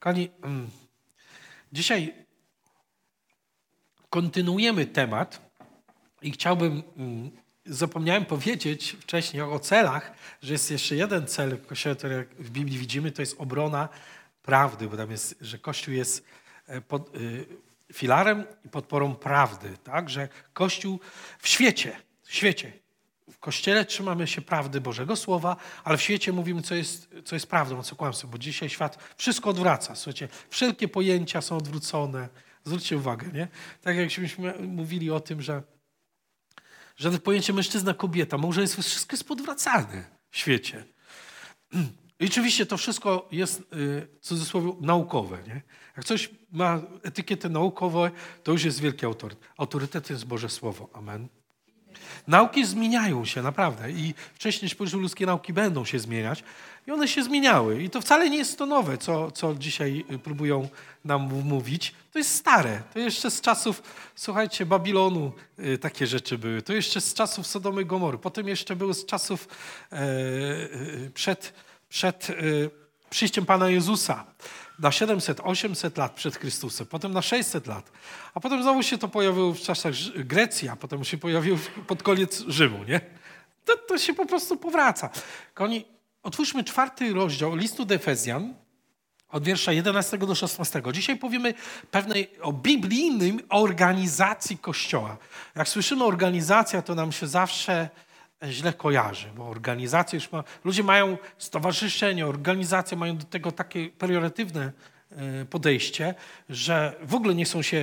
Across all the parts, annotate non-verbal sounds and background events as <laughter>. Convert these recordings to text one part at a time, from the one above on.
Kochani, mm, dzisiaj kontynuujemy temat i chciałbym, mm, zapomniałem powiedzieć wcześniej o celach, że jest jeszcze jeden cel który w Biblii widzimy, to jest obrona prawdy, bo tam jest, że Kościół jest e, pod, y, filarem i podporą prawdy, tak? Że Kościół w świecie, w świecie, w Kościele trzymamy się prawdy Bożego Słowa, ale w świecie mówimy, co jest, co jest prawdą, co kłamstwem, bo dzisiaj świat wszystko odwraca. Słuchajcie, wszelkie pojęcia są odwrócone. Zwróćcie uwagę, nie? Tak jakśmy mówili o tym, że, że pojęcie mężczyzna, kobieta, małżeństwo, wszystko jest podwracane w świecie. I oczywiście to wszystko jest, y, w cudzysłowie, naukowe. Nie? Jak coś ma etykietę naukową, to już jest wielki autorytet. Autorytet jest Boże Słowo. Amen. Nauki zmieniają się, naprawdę. I wcześniej czy ludzkie nauki będą się zmieniać. I one się zmieniały. I to wcale nie jest to nowe, co, co dzisiaj y, próbują nam mówić. To jest stare. To jeszcze z czasów, słuchajcie, Babilonu y, takie rzeczy były. To jeszcze z czasów Sodomy Gomory. Potem jeszcze były z czasów e, e, przed, przed e, przyjściem Pana Jezusa na 700, 800 lat przed Chrystusem, potem na 600 lat, a potem znowu się to pojawiło w czasach Grecji, a potem się pojawiło <laughs> pod koniec Rzymu, nie? To, to się po prostu powraca. Koni, otwórzmy czwarty rozdział listu do Efezjan, od wiersza 11 do 16. Dzisiaj powiemy pewnej o biblijnym organizacji Kościoła. Jak słyszymy organizacja, to nam się zawsze źle kojarzy, bo organizacje już ma, ludzie mają stowarzyszenie, organizacje mają do tego takie priorytetywne e, podejście, że w ogóle nie chcą się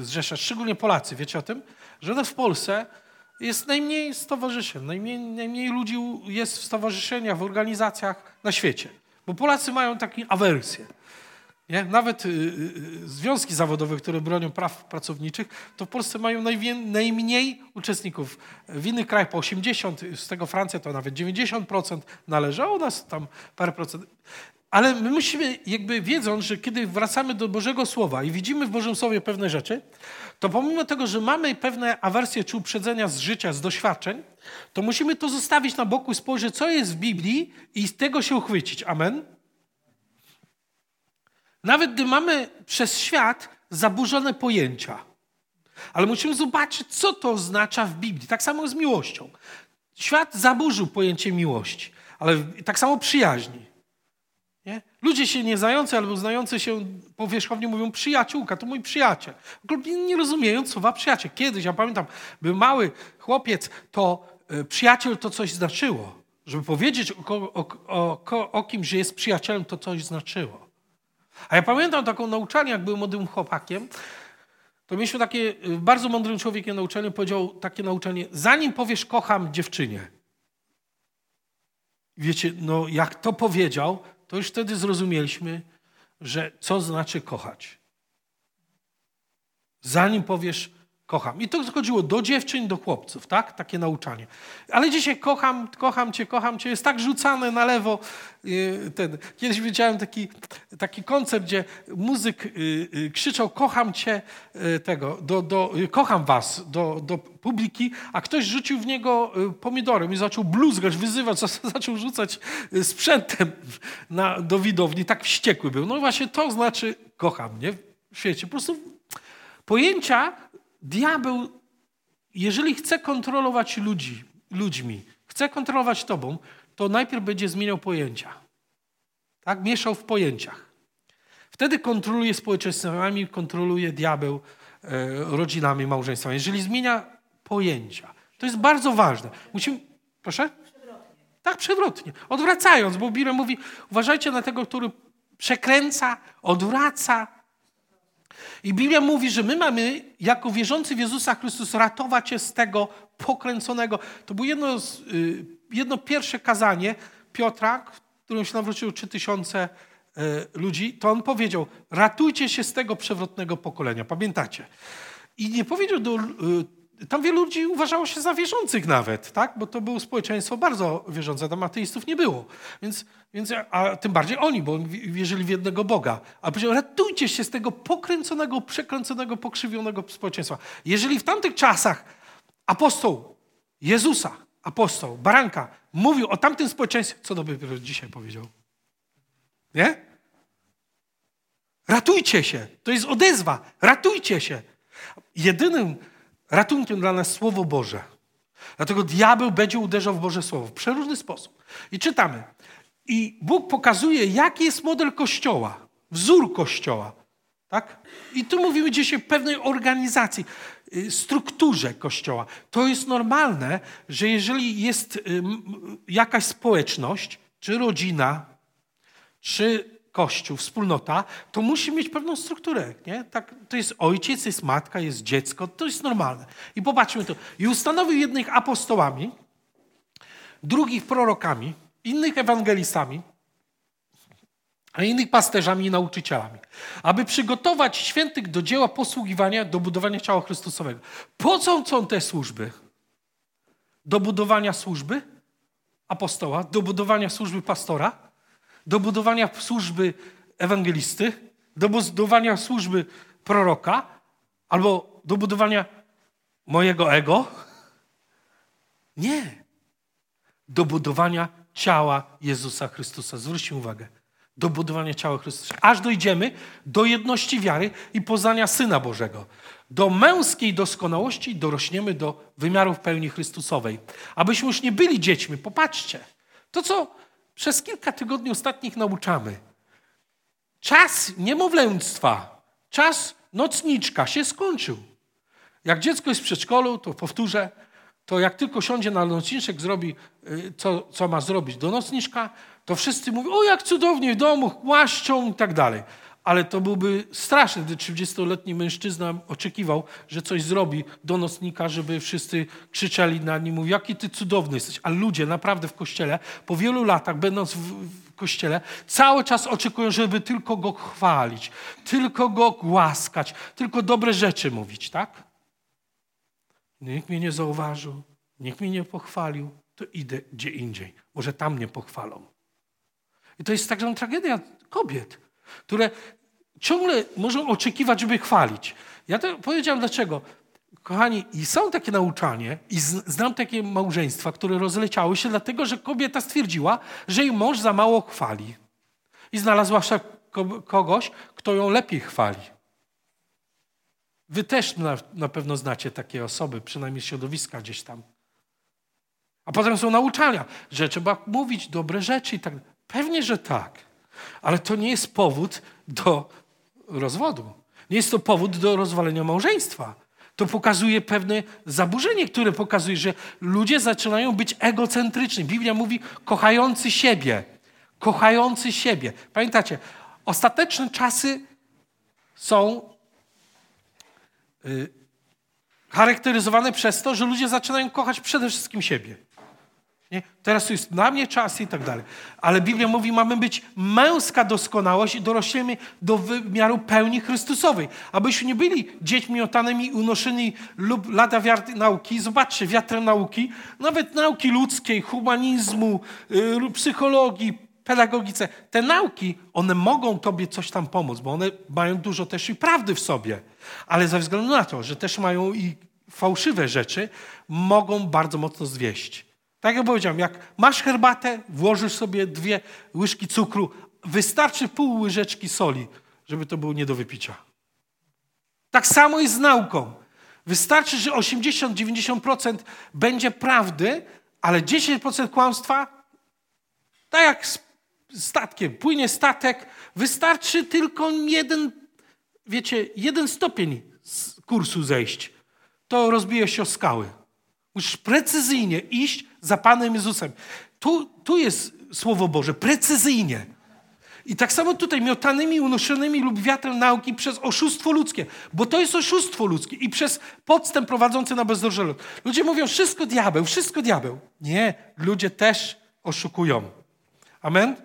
e, zrzeszać, szczególnie Polacy, wiecie o tym, że w Polsce jest najmniej stowarzyszeń, najmniej, najmniej ludzi jest w stowarzyszeniach, w organizacjach na świecie, bo Polacy mają taką awersję. Nie? Nawet y, y, y, związki zawodowe, które bronią praw pracowniczych, to w Polsce mają najmniej uczestników. W innych krajach po 80, z tego Francja to nawet 90% należy, u nas tam parę procent. Ale my musimy, jakby wiedząc, że kiedy wracamy do Bożego Słowa i widzimy w Bożym Słowie pewne rzeczy, to pomimo tego, że mamy pewne awersje czy uprzedzenia z życia, z doświadczeń, to musimy to zostawić na boku i spojrzeć, co jest w Biblii i z tego się uchwycić. Amen? Nawet gdy mamy przez świat zaburzone pojęcia. Ale musimy zobaczyć, co to oznacza w Biblii. Tak samo z miłością. Świat zaburzył pojęcie miłości, ale tak samo przyjaźni. Nie? Ludzie się nie znający albo znający się powierzchownie mówią przyjaciółka, to mój przyjaciel. Nie rozumieją słowa przyjaciel. Kiedyś, ja pamiętam, był mały chłopiec, to e, przyjaciel to coś znaczyło. Żeby powiedzieć o, o, o, o kimś, że jest przyjacielem, to coś znaczyło. A ja pamiętam taką nauczanie, jak byłem młodym chłopakiem, to mieliśmy takie, y, bardzo mądrym człowiekiem na powiedział takie nauczanie, zanim powiesz kocham dziewczynie. Wiecie, no jak to powiedział, to już wtedy zrozumieliśmy, że co znaczy kochać. Zanim powiesz kocham. I to chodziło do dziewczyn, do chłopców, tak? Takie nauczanie. Ale dzisiaj kocham, kocham cię, kocham cię jest tak rzucane na lewo. Y, ten. Kiedyś widziałem taki, taki koncert, gdzie muzyk y, y, krzyczał kocham cię, tego, do, do, kocham was do, do publiki, a ktoś rzucił w niego pomidorem i zaczął bluzgać, wyzywać, <laughs> zaczął rzucać sprzętem na, do widowni. Tak wściekły był. No właśnie to znaczy kocham, nie? W świecie. Po prostu pojęcia diabeł, jeżeli chce kontrolować ludzi, ludźmi, chce kontrolować tobą, to najpierw będzie zmieniał pojęcia. Tak? Mieszał w pojęciach. Wtedy kontroluje społeczeństwami, kontroluje diabeł e, rodzinami, małżeństwami. Jeżeli zmienia pojęcia. To jest bardzo ważne. Musimy... Proszę? Tak, przewrotnie. Odwracając, bo Biblia mówi, uważajcie na tego, który przekręca, odwraca, i Biblia mówi, że my mamy, jako wierzący w Jezusa Chrystusa, ratować się z tego pokręconego. To było jedno, y, jedno pierwsze kazanie Piotra, którym się nawróciło 3000 y, ludzi. To on powiedział, ratujcie się z tego przewrotnego pokolenia. Pamiętacie? I nie powiedział do y, tam wielu ludzi uważało się za wierzących nawet, tak? bo to było społeczeństwo bardzo wierzące, tam ateistów nie było. Więc, więc, a tym bardziej oni, bo wierzyli w jednego Boga. A powiedział, ratujcie się z tego pokręconego, przekręconego, pokrzywionego społeczeństwa. Jeżeli w tamtych czasach apostoł Jezusa, apostoł, baranka, mówił o tamtym społeczeństwie, co by dzisiaj powiedział? Nie? Ratujcie się. To jest odezwa. Ratujcie się. Jedynym ratunkiem dla nas Słowo Boże. Dlatego diabeł będzie uderzał w Boże Słowo w przeróżny sposób. I czytamy. I Bóg pokazuje, jaki jest model Kościoła, wzór Kościoła. Tak? I tu mówimy dzisiaj o pewnej organizacji, y, strukturze Kościoła. To jest normalne, że jeżeli jest jakaś społeczność, czy rodzina, czy kościół, wspólnota, to musi mieć pewną strukturę. Nie? Tak, to jest ojciec, jest matka, jest dziecko, to jest normalne. I popatrzmy to. I ustanowił jednych apostołami, drugich prorokami, innych ewangelistami, a innych pasterzami i nauczycielami, aby przygotować świętych do dzieła posługiwania, do budowania ciała Chrystusowego. Po co są te służby? Do budowania służby apostoła, do budowania służby pastora, do budowania służby ewangelisty, do budowania służby proroka, albo do budowania mojego ego? Nie. Do budowania ciała Jezusa Chrystusa. Zwróćcie uwagę. Do budowania ciała Chrystusa. Aż dojdziemy do jedności wiary i poznania Syna Bożego. Do męskiej doskonałości dorośniemy do wymiarów pełni Chrystusowej. Abyśmy już nie byli dziećmi. Popatrzcie. To, co przez kilka tygodni ostatnich nauczamy. Czas niemowlęctwa, czas nocniczka się skończył. Jak dziecko jest w przedszkolu, to powtórzę, to jak tylko siądzie na nocniczek, zrobi, y, co, co ma zrobić do nocniczka, to wszyscy mówią, o jak cudownie w domu, łaszczą i tak dalej ale to byłby straszny, gdy 30-letni mężczyzna oczekiwał, że coś zrobi do nocnika, żeby wszyscy krzyczeli na nim, mówił, jaki ty cudowny jesteś. A ludzie naprawdę w kościele, po wielu latach, będąc w, w kościele, cały czas oczekują, żeby tylko go chwalić, tylko go głaskać, tylko dobre rzeczy mówić, tak? Nikt mnie nie zauważył, nikt mnie nie pochwalił, to idę gdzie indziej. Może tam mnie pochwalą. I to jest tak zwana tragedia kobiet które ciągle możemy oczekiwać, żeby chwalić. Ja to powiedziałem dlaczego. Kochani, i są takie nauczanie, i znam takie małżeństwa, które rozleciały się, dlatego że kobieta stwierdziła, że jej mąż za mało chwali. I znalazła kogoś, kto ją lepiej chwali. Wy też na, na pewno znacie takie osoby, przynajmniej środowiska gdzieś tam. A potem są nauczania, że trzeba mówić dobre rzeczy i tak. Pewnie, że tak. Ale to nie jest powód do rozwodu. Nie jest to powód do rozwalenia małżeństwa. To pokazuje pewne zaburzenie, które pokazuje, że ludzie zaczynają być egocentryczni. Biblia mówi kochający siebie. Kochający siebie. Pamiętacie, ostateczne czasy są charakteryzowane przez to, że ludzie zaczynają kochać przede wszystkim siebie. Nie? Teraz to jest na mnie czas i tak dalej. Ale Biblia mówi, mamy być męska doskonałość i dorośniemy do wymiaru pełni Chrystusowej. Abyśmy nie byli dziećmi otanymi, unoszeni lub lada wiatr nauki. Zobaczcie, wiatrem nauki, nawet nauki ludzkiej, humanizmu, yy, psychologii, pedagogice. Te nauki, one mogą tobie coś tam pomóc, bo one mają dużo też i prawdy w sobie. Ale ze względu na to, że też mają i fałszywe rzeczy, mogą bardzo mocno zwieść. Tak jak powiedziałem, jak masz herbatę, włożysz sobie dwie łyżki cukru, wystarczy pół łyżeczki soli, żeby to było nie do wypicia. Tak samo jest z nauką. Wystarczy, że 80-90% będzie prawdy, ale 10% kłamstwa, tak jak z statkiem, płynie statek, wystarczy tylko jeden, wiecie, jeden stopień z kursu zejść. To rozbije się o skały. Musisz precyzyjnie iść za Panem Jezusem. Tu, tu jest Słowo Boże, precyzyjnie. I tak samo tutaj miotanymi, unoszonymi lub wiatrem nauki przez oszustwo ludzkie, bo to jest oszustwo ludzkie i przez podstęp prowadzący na bezdrożę. Ludzie mówią, wszystko diabeł, wszystko diabeł. Nie, ludzie też oszukują. Amen?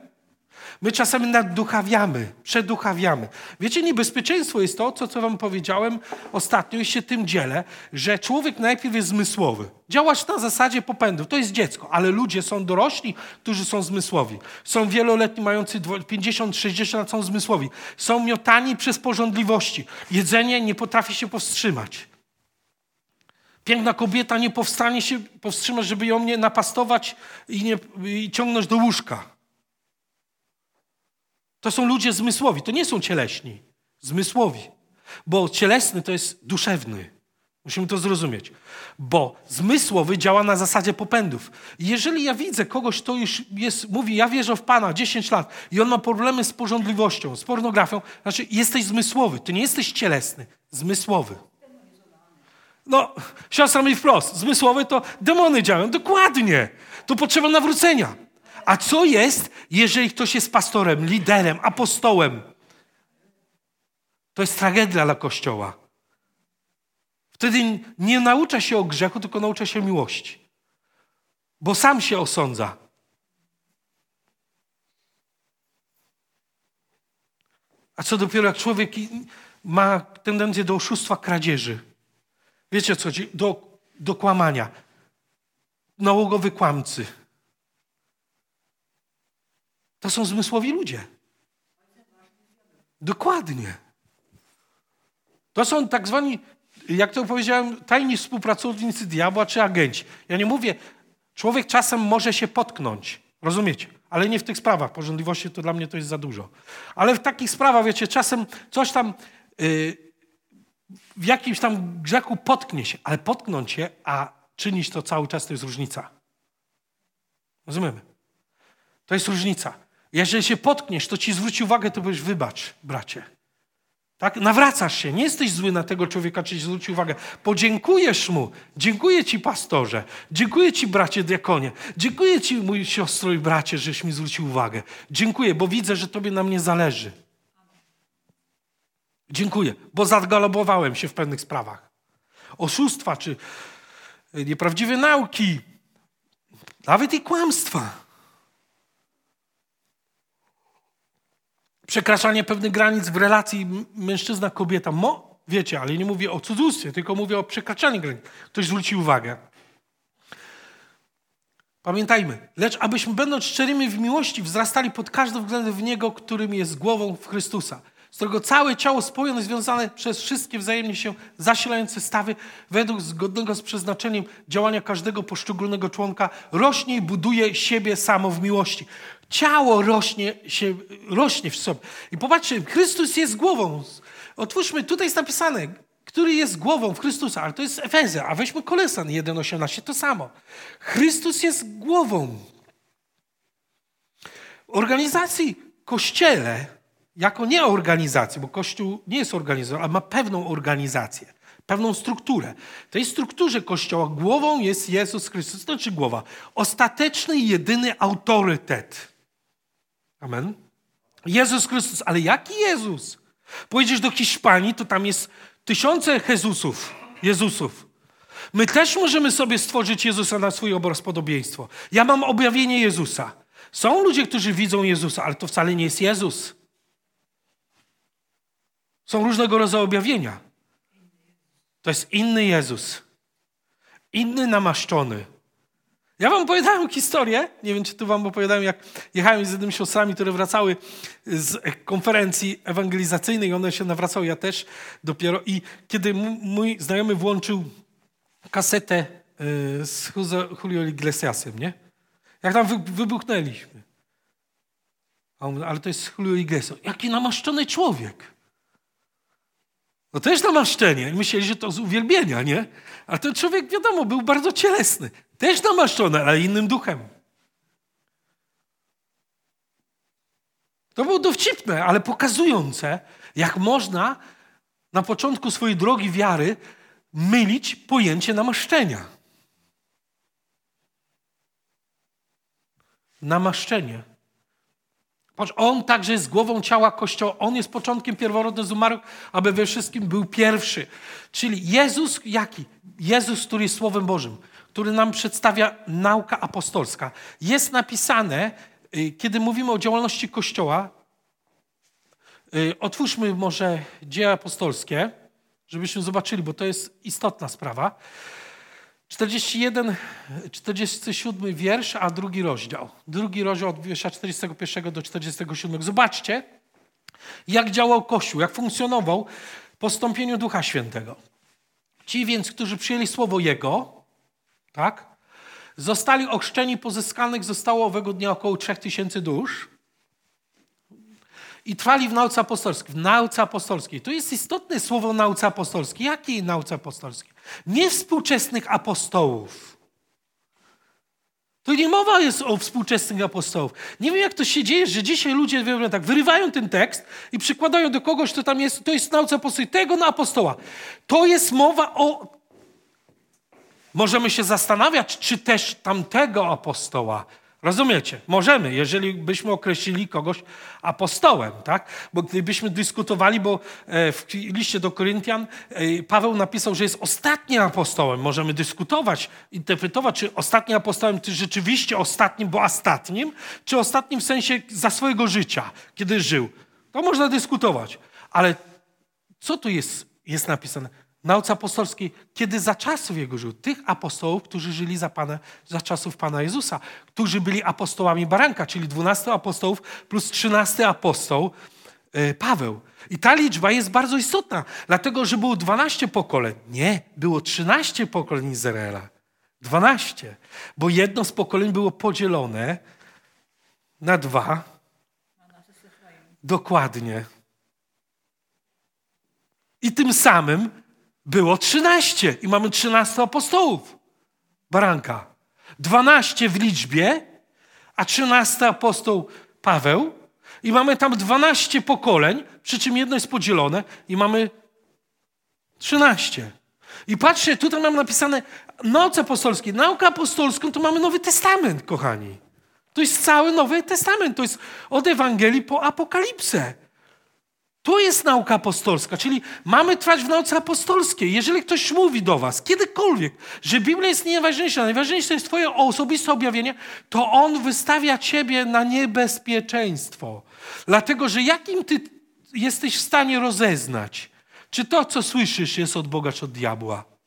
My czasami nadduchawiamy, przeduchawiamy. Wiecie, niebezpieczeństwo jest to, co, co wam powiedziałem ostatnio i się tym dzielę, że człowiek najpierw jest zmysłowy. Działasz na zasadzie popędów. To jest dziecko, ale ludzie są dorośli, którzy są zmysłowi. Są wieloletni, mający 50-60 lat, są zmysłowi. Są miotani przez porządliwości. Jedzenie nie potrafi się powstrzymać. Piękna kobieta nie powstanie się powstrzymać, żeby ją nie napastować i, nie, i ciągnąć do łóżka. To są ludzie zmysłowi, to nie są cieleśni. Zmysłowi. Bo cielesny to jest duszewny. Musimy to zrozumieć. Bo zmysłowy działa na zasadzie popędów. Jeżeli ja widzę kogoś, kto już jest, mówi, ja wierzę w Pana 10 lat i on ma problemy z porządliwością, z pornografią, znaczy jesteś zmysłowy, ty nie jesteś cielesny, zmysłowy. No, siostra mi wprost, zmysłowy to demony działają. Dokładnie. To potrzeba nawrócenia. A co jest, jeżeli ktoś jest pastorem, liderem, apostołem? To jest tragedia dla Kościoła. Wtedy nie naucza się o grzechu, tylko naucza się miłości. Bo sam się osądza. A co dopiero jak człowiek ma tendencję do oszustwa, kradzieży. Wiecie co? Do, do kłamania. Nałogowy kłamcy. To są zmysłowi ludzie. Dokładnie. To są tak zwani jak to powiedziałem, tajni współpracownicy diabła czy agenci. Ja nie mówię, człowiek czasem może się potknąć, rozumiecie? Ale nie w tych sprawach. Porządliwości to dla mnie to jest za dużo. Ale w takich sprawach, wiecie, czasem coś tam yy, w jakimś tam grzechu potknie się, ale potknąć się, a czynić to cały czas to jest różnica. Rozumiemy? To jest różnica. Jeżeli się potkniesz, to ci zwróci uwagę, to powiesz, wybacz, bracie. Tak? Nawracasz się, nie jesteś zły na tego człowieka, czy zwróci uwagę. Podziękujesz mu. Dziękuję ci, pastorze. Dziękuję ci, bracie diakonie. Dziękuję ci, mój siostro i bracie, żeś mi zwrócił uwagę. Dziękuję, bo widzę, że tobie na mnie zależy. Dziękuję, bo zagalobowałem się w pewnych sprawach. Oszustwa, czy nieprawdziwe nauki, nawet i kłamstwa. Przekraczanie pewnych granic w relacji mężczyzna-kobieta. Mo, wiecie, ale nie mówię o cudzołóstwie, tylko mówię o przekraczaniu granic. Ktoś zwróci uwagę. Pamiętajmy, lecz abyśmy będąc szczerymi w miłości wzrastali pod każdym względem w Niego, którym jest głową w Chrystusa, z którego całe ciało spojone, związane przez wszystkie wzajemnie się zasilające stawy, według zgodnego z przeznaczeniem działania każdego poszczególnego członka, rośnie i buduje siebie samo w miłości. Ciało rośnie, się, rośnie w sobie. I popatrzcie, Chrystus jest głową. Otwórzmy, tutaj jest napisane, który jest głową w Chrystusa, ale to jest Efezja, a weźmy Kolesan 1,18, to samo. Chrystus jest głową. Organizacji Kościele, jako nie organizacji, bo Kościół nie jest organizacją, ale ma pewną organizację, pewną strukturę. W tej strukturze Kościoła głową jest Jezus Chrystus, to znaczy głowa. Ostateczny jedyny autorytet. Amen. Jezus Chrystus, ale jaki Jezus? Pojedziesz do Hiszpanii, to tam jest tysiące Jezusów, Jezusów. My też możemy sobie stworzyć Jezusa na swój obraz podobieństwo. Ja mam objawienie Jezusa. Są ludzie, którzy widzą Jezusa, ale to wcale nie jest Jezus. Są różnego rodzaju objawienia. To jest inny Jezus. Inny namaszczony. Ja wam opowiadałem historię, nie wiem, czy tu wam opowiadałem, jak jechałem z jednymi siostrami, które wracały z konferencji ewangelizacyjnej, one się nawracały, ja też dopiero. I kiedy mój znajomy włączył kasetę y, z Julio Iglesiasem, nie? Jak tam wybuchnęliśmy. A on mówi, ale to jest Julio Iglesias. Jaki namaszczony człowiek. No też namaszczenie. Myśleli, że to z uwielbienia, nie? Ale ten człowiek, wiadomo, był bardzo cielesny. Też namaszczony, ale innym duchem. To było dowcipne, ale pokazujące, jak można na początku swojej drogi wiary mylić pojęcie namaszczenia. Namaszczenie Patrz, on także jest głową ciała Kościoła. On jest początkiem pierworodnym z umarłych, aby we wszystkim był pierwszy. Czyli Jezus jaki? Jezus, który jest Słowem Bożym, który nam przedstawia nauka apostolska. Jest napisane, y, kiedy mówimy o działalności Kościoła, y, otwórzmy może dzieje apostolskie, żebyśmy zobaczyli, bo to jest istotna sprawa. 41, 47 wiersz, a drugi rozdział. Drugi rozdział od wiersza 41 do 47. Zobaczcie, jak działał Kościół, jak funkcjonował po stąpieniu Ducha Świętego. Ci więc, którzy przyjęli słowo Jego, tak, zostali ochrzczeni, pozyskanych zostało owego dnia około 3000 dusz. I trwali w nauce apostolskiej. W nauce apostolskiej. To jest istotne słowo nauce apostolskiej. Jakiej nauce apostolskiej? Nie współczesnych apostołów. Tu nie mowa jest o współczesnych apostołów. Nie wiem, jak to się dzieje, że dzisiaj ludzie tak wyrywają ten tekst i przykładają do kogoś, kto tam jest, to jest nauce apostolskiej, tego na apostoła. To jest mowa o... Możemy się zastanawiać, czy też tamtego apostoła Rozumiecie? Możemy, jeżeli byśmy określili kogoś apostołem, tak? Bo gdybyśmy dyskutowali, bo e, w liście do Koryntian e, Paweł napisał, że jest ostatnim apostołem. Możemy dyskutować, interpretować, czy ostatnim apostołem, czy rzeczywiście ostatnim, bo ostatnim, czy ostatnim w sensie za swojego życia, kiedy żył. To można dyskutować. Ale co tu jest, jest napisane? Nauce apostolskiej, kiedy za czasów Jego żył. Tych apostołów, którzy żyli za, Pana, za czasów Pana Jezusa, którzy byli apostołami baranka, czyli 12 apostołów plus 13 apostoł yy, Paweł. I ta liczba jest bardzo istotna, dlatego że było 12 pokoleń. Nie, było 13 pokoleń Izraela. 12, bo jedno z pokoleń było podzielone na dwa. Dokładnie. I tym samym było 13 i mamy 13 apostołów baranka. 12 w liczbie, a 13 apostoł Paweł i mamy tam 12 pokoleń, przy czym jedno jest podzielone i mamy 13. I patrzcie, tutaj mam napisane nauce apostolskie. Nauka apostolską to mamy Nowy Testament, kochani. To jest cały Nowy Testament. To jest od Ewangelii po Apokalipsę. To jest nauka apostolska, czyli mamy trwać w nauce apostolskiej. Jeżeli ktoś mówi do was kiedykolwiek, że Biblia jest najważniejsza, najważniejsze jest twoje osobiste objawienie, to on wystawia ciebie na niebezpieczeństwo. Dlatego, że jakim ty jesteś w stanie rozeznać, czy to, co słyszysz, jest od Boga, czy od diabła.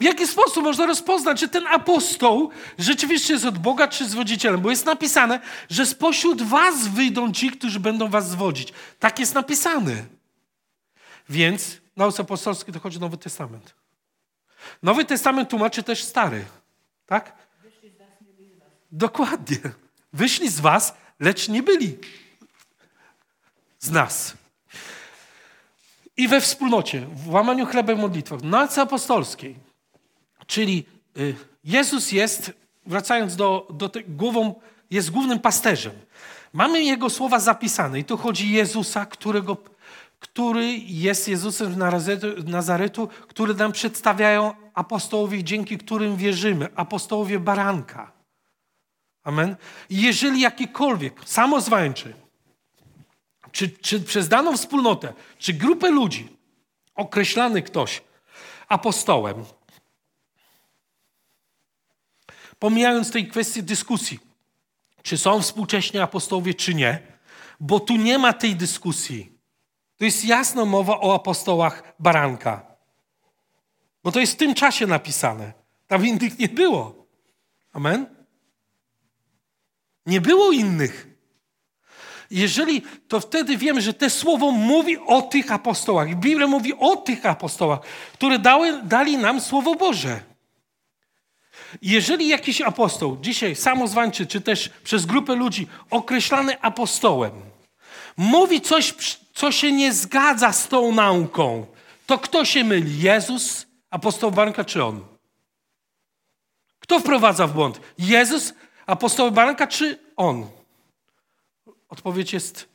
W jaki sposób można rozpoznać, czy ten apostoł rzeczywiście jest od Boga, czy zwodzicielem? Bo jest napisane, że spośród was wyjdą ci, którzy będą was zwodzić. Tak jest napisane. Więc nauce apostolskiej dochodzi Nowy Testament. Nowy Testament tłumaczy też Stary. Tak? Dokładnie. Wyszli z was, lecz nie byli z nas. I we wspólnocie, w łamaniu chleba i modlitwach, nauce apostolskiej, Czyli y, Jezus jest, wracając do, do głową, jest głównym pasterzem. Mamy Jego słowa zapisane i tu chodzi Jezusa, którego, który jest Jezusem z Nazaretu, który nam przedstawiają apostołowie, dzięki którym wierzymy, apostołowie baranka. Amen. Jeżeli jakikolwiek samozwańczy, czy, czy przez daną wspólnotę, czy grupę ludzi określany ktoś apostołem, Pomijając tej kwestii dyskusji, czy są współcześni apostołowie, czy nie, bo tu nie ma tej dyskusji. To jest jasna mowa o apostołach baranka. Bo to jest w tym czasie napisane. Tam innych nie było. Amen? Nie było innych. Jeżeli, to wtedy wiemy, że te słowo mówi o tych apostołach. Biblia mówi o tych apostołach, które dały, dali nam Słowo Boże. Jeżeli jakiś apostoł, dzisiaj samozwańczy, czy też przez grupę ludzi określany apostołem, mówi coś, co się nie zgadza z tą nauką, to kto się myli? Jezus, apostoł Baranka czy on? Kto wprowadza w błąd? Jezus, apostoł Baranka czy on? Odpowiedź jest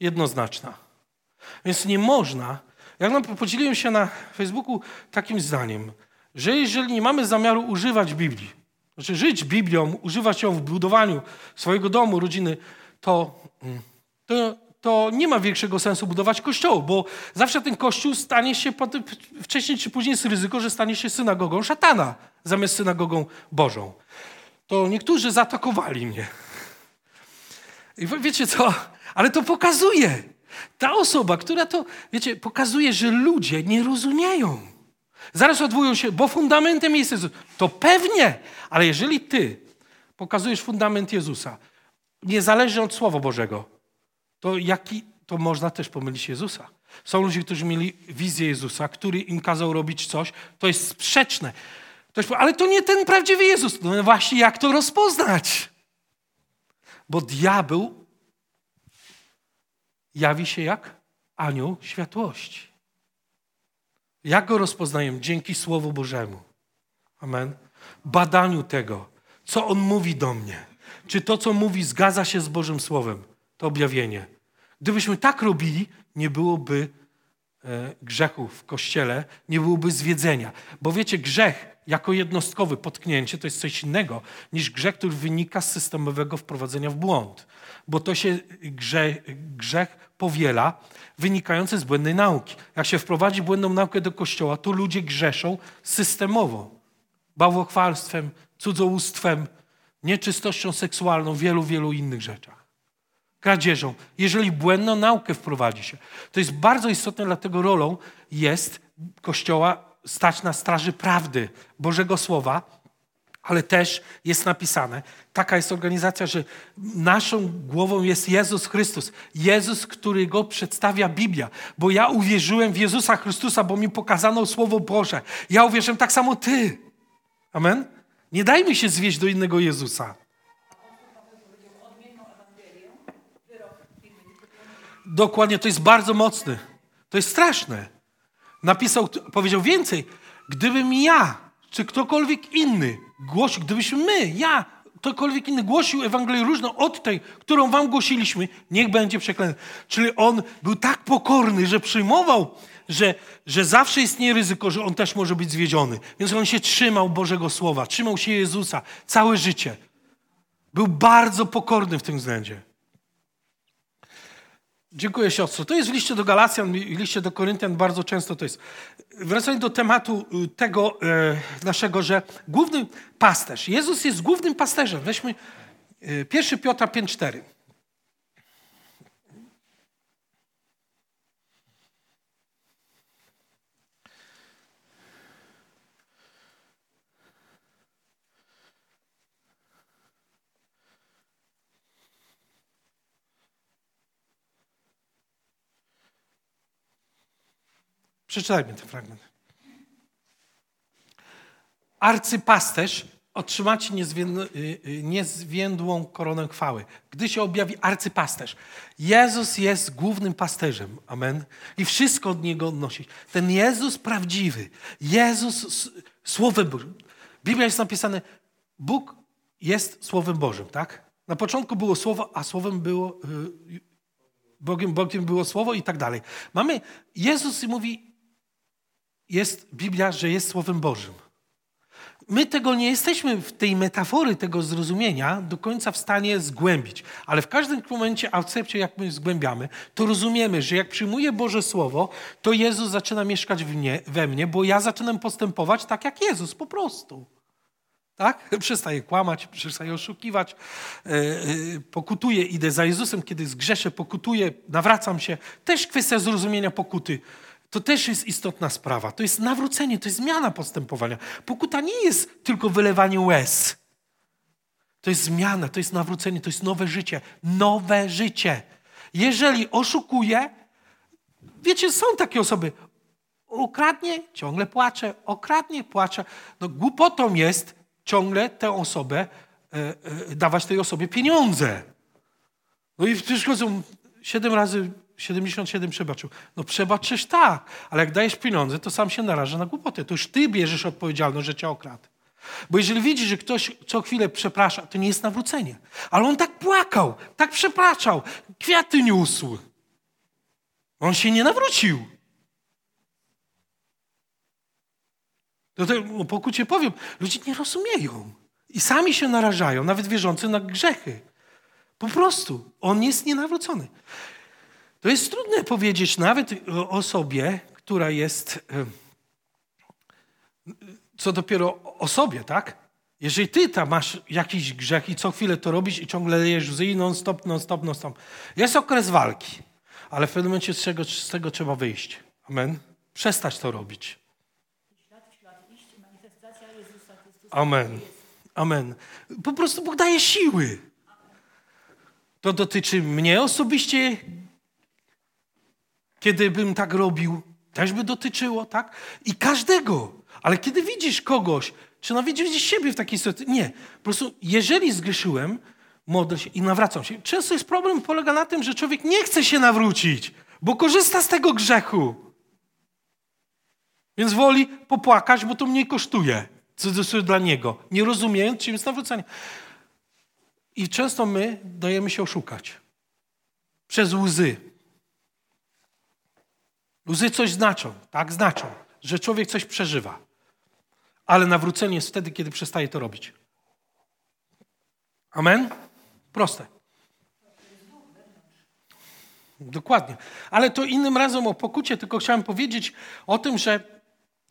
jednoznaczna. Więc nie można. Ja podzieliłem się na Facebooku takim zdaniem że jeżeli nie mamy zamiaru używać Biblii, znaczy żyć Biblią, używać ją w budowaniu swojego domu, rodziny, to, to, to nie ma większego sensu budować kościołu, bo zawsze ten kościół stanie się, wcześniej czy później jest ryzyko, że stanie się synagogą szatana zamiast synagogą Bożą. To niektórzy zaatakowali mnie. I wiecie co? Ale to pokazuje. Ta osoba, która to, wiecie, pokazuje, że ludzie nie rozumieją. Zaraz odwołują się, bo fundamentem jest Jezus. To pewnie, ale jeżeli ty pokazujesz fundament Jezusa, niezależnie od Słowa Bożego, to jaki, to można też pomylić Jezusa. Są ludzie, którzy mieli wizję Jezusa, który im kazał robić coś, to jest sprzeczne. Ktoś powie, ale to nie ten prawdziwy Jezus. No właśnie, jak to rozpoznać? Bo diabeł jawi się jak anioł światłości. Jak go rozpoznaję? Dzięki Słowu Bożemu. Amen. Badaniu tego, co on mówi do mnie. Czy to, co mówi, zgadza się z Bożym Słowem? To objawienie. Gdybyśmy tak robili, nie byłoby e, grzechu w kościele, nie byłoby zwiedzenia. Bo wiecie, grzech jako jednostkowy potknięcie to jest coś innego niż grzech, który wynika z systemowego wprowadzenia w błąd. Bo to się grzech, grzech powiela wynikający z błędnej nauki. Jak się wprowadzi błędną naukę do kościoła, to ludzie grzeszą systemowo. Bałwochwalstwem, cudzołóstwem, nieczystością seksualną, wielu, wielu innych rzeczach. Kradzieżą. Jeżeli błędną naukę wprowadzi się, to jest bardzo istotne, dlatego rolą jest Kościoła stać na straży prawdy Bożego Słowa, ale też jest napisane, taka jest organizacja, że naszą głową jest Jezus Chrystus. Jezus, którego przedstawia Biblia. Bo ja uwierzyłem w Jezusa Chrystusa, bo mi pokazano Słowo Boże. Ja uwierzyłem tak samo Ty. Amen? Nie dajmy się zwieść do innego Jezusa. Dokładnie, to jest bardzo mocne. To jest straszne. Napisał, powiedział więcej. Gdybym ja, czy ktokolwiek inny głosił, gdybyśmy my, ja, ktokolwiek inny głosił Ewangelię różną od tej, którą wam głosiliśmy, niech będzie przeklęty. Czyli on był tak pokorny, że przyjmował, że, że zawsze istnieje ryzyko, że on też może być zwiedziony. Więc on się trzymał Bożego Słowa, trzymał się Jezusa całe życie. Był bardzo pokorny w tym względzie. Dziękuję siostro. To jest w liście do Galacjan, w liście do Koryntian bardzo często to jest. Wracając do tematu y, tego e, naszego, że główny pasterz, Jezus jest głównym pasterzem. Weźmy 1 e, Piotra 5,4. Przeczytajmy ten fragment. Arcypasterz otrzymacie y, y, niezwiędłą koronę chwały. Gdy się objawi arcypasterz. Jezus jest głównym pasterzem. Amen. I wszystko od Niego odnosi. Ten Jezus prawdziwy. Jezus Słowem Bożym. Biblia jest napisane, Bóg jest Słowem Bożym, tak? Na początku było Słowo, a Słowem było, y, Bogiem, Bogiem było Słowo i tak dalej. Mamy, Jezus mówi, jest Biblia, że jest Słowem Bożym. My tego nie jesteśmy w tej metafory, tego zrozumienia do końca w stanie zgłębić, ale w każdym momencie, akcepcie, jak my zgłębiamy, to rozumiemy, że jak przyjmuję Boże Słowo, to Jezus zaczyna mieszkać mnie, we mnie, bo ja zaczynam postępować tak jak Jezus, po prostu. Tak? <laughs> Przestaję kłamać, przestaję oszukiwać, yy, yy, pokutuję, idę za Jezusem, kiedy zgrzeszę, pokutuję, nawracam się. Też kwestia zrozumienia pokuty. To też jest istotna sprawa. To jest nawrócenie, to jest zmiana postępowania. Pokuta nie jest tylko wylewanie łez. To jest zmiana, to jest nawrócenie, to jest nowe życie. Nowe życie. Jeżeli oszukuje, wiecie, są takie osoby. Ukradnie, ciągle płacze, okradnie, płacze. No głupotą jest ciągle tę osobę, e, e, dawać tej osobie pieniądze. No i przychodzą siedem razy 77 przebaczył. No przebaczysz tak, ale jak dajesz pieniądze, to sam się naraża na głupotę. To już ty bierzesz odpowiedzialność, że cię okradł. Bo jeżeli widzisz, że ktoś co chwilę przeprasza, to nie jest nawrócenie. Ale on tak płakał, tak przepraszał, kwiaty niósł. On się nie nawrócił. To, to no, pokucie powiem, ludzie nie rozumieją. I sami się narażają, nawet wierzący, na grzechy. Po prostu. On jest nienawrócony. To jest trudne powiedzieć nawet osobie, która jest, co dopiero o sobie, tak? Jeżeli ty tam masz jakiś grzech i co chwilę to robisz i ciągle lejesz łzy i non-stop, non-stop, non-stop. Jest okres walki, ale w pewnym momencie z z tego trzeba wyjść. Amen. Przestać to robić. Amen. Amen. Po prostu Bóg daje siły. To dotyczy mnie osobiście, kiedy bym tak robił, też by dotyczyło, tak? I każdego. Ale kiedy widzisz kogoś, czy nawet widzisz siebie w takiej sytuacji, nie. Po prostu, jeżeli zgrzeszyłem, modlę się i nawracam się. Często jest problem, polega na tym, że człowiek nie chce się nawrócić, bo korzysta z tego grzechu. Więc woli popłakać, bo to mniej kosztuje. Co dla niego. Nie rozumiejąc, czym jest nawrócenie. I często my dajemy się oszukać. Przez łzy. Łzy coś znaczą, tak? Znaczą, że człowiek coś przeżywa. Ale nawrócenie jest wtedy, kiedy przestaje to robić. Amen? Proste. Dokładnie. Ale to innym razem o pokucie, tylko chciałem powiedzieć o tym, że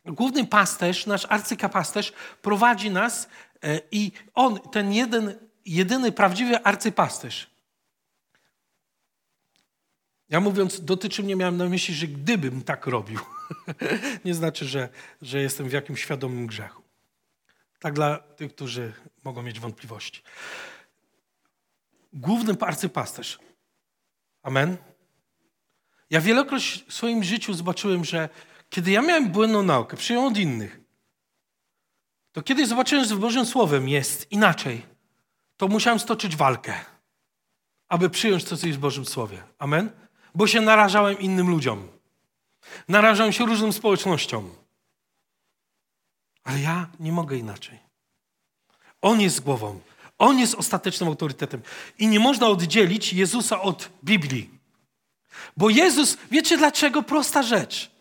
główny pasterz, nasz arcykapasterz prowadzi nas e, i on, ten jeden, jedyny prawdziwy arcypasterz, ja mówiąc, dotyczy mnie, miałem na myśli, że gdybym tak robił, <laughs> nie znaczy, że, że jestem w jakimś świadomym grzechu. Tak dla tych, którzy mogą mieć wątpliwości. Główny arcypasterz. Amen. Ja wielokroć w swoim życiu zobaczyłem, że kiedy ja miałem błędną naukę, przyjąłem od innych, to kiedy zobaczyłem, że w Bożym Słowem jest inaczej, to musiałem stoczyć walkę, aby przyjąć to, co jest w Bożym Słowie. Amen? Bo się narażałem innym ludziom. Narażałem się różnym społecznościom. Ale ja nie mogę inaczej. On jest głową. On jest ostatecznym autorytetem. I nie można oddzielić Jezusa od Biblii. Bo Jezus, wiecie dlaczego? Prosta rzecz.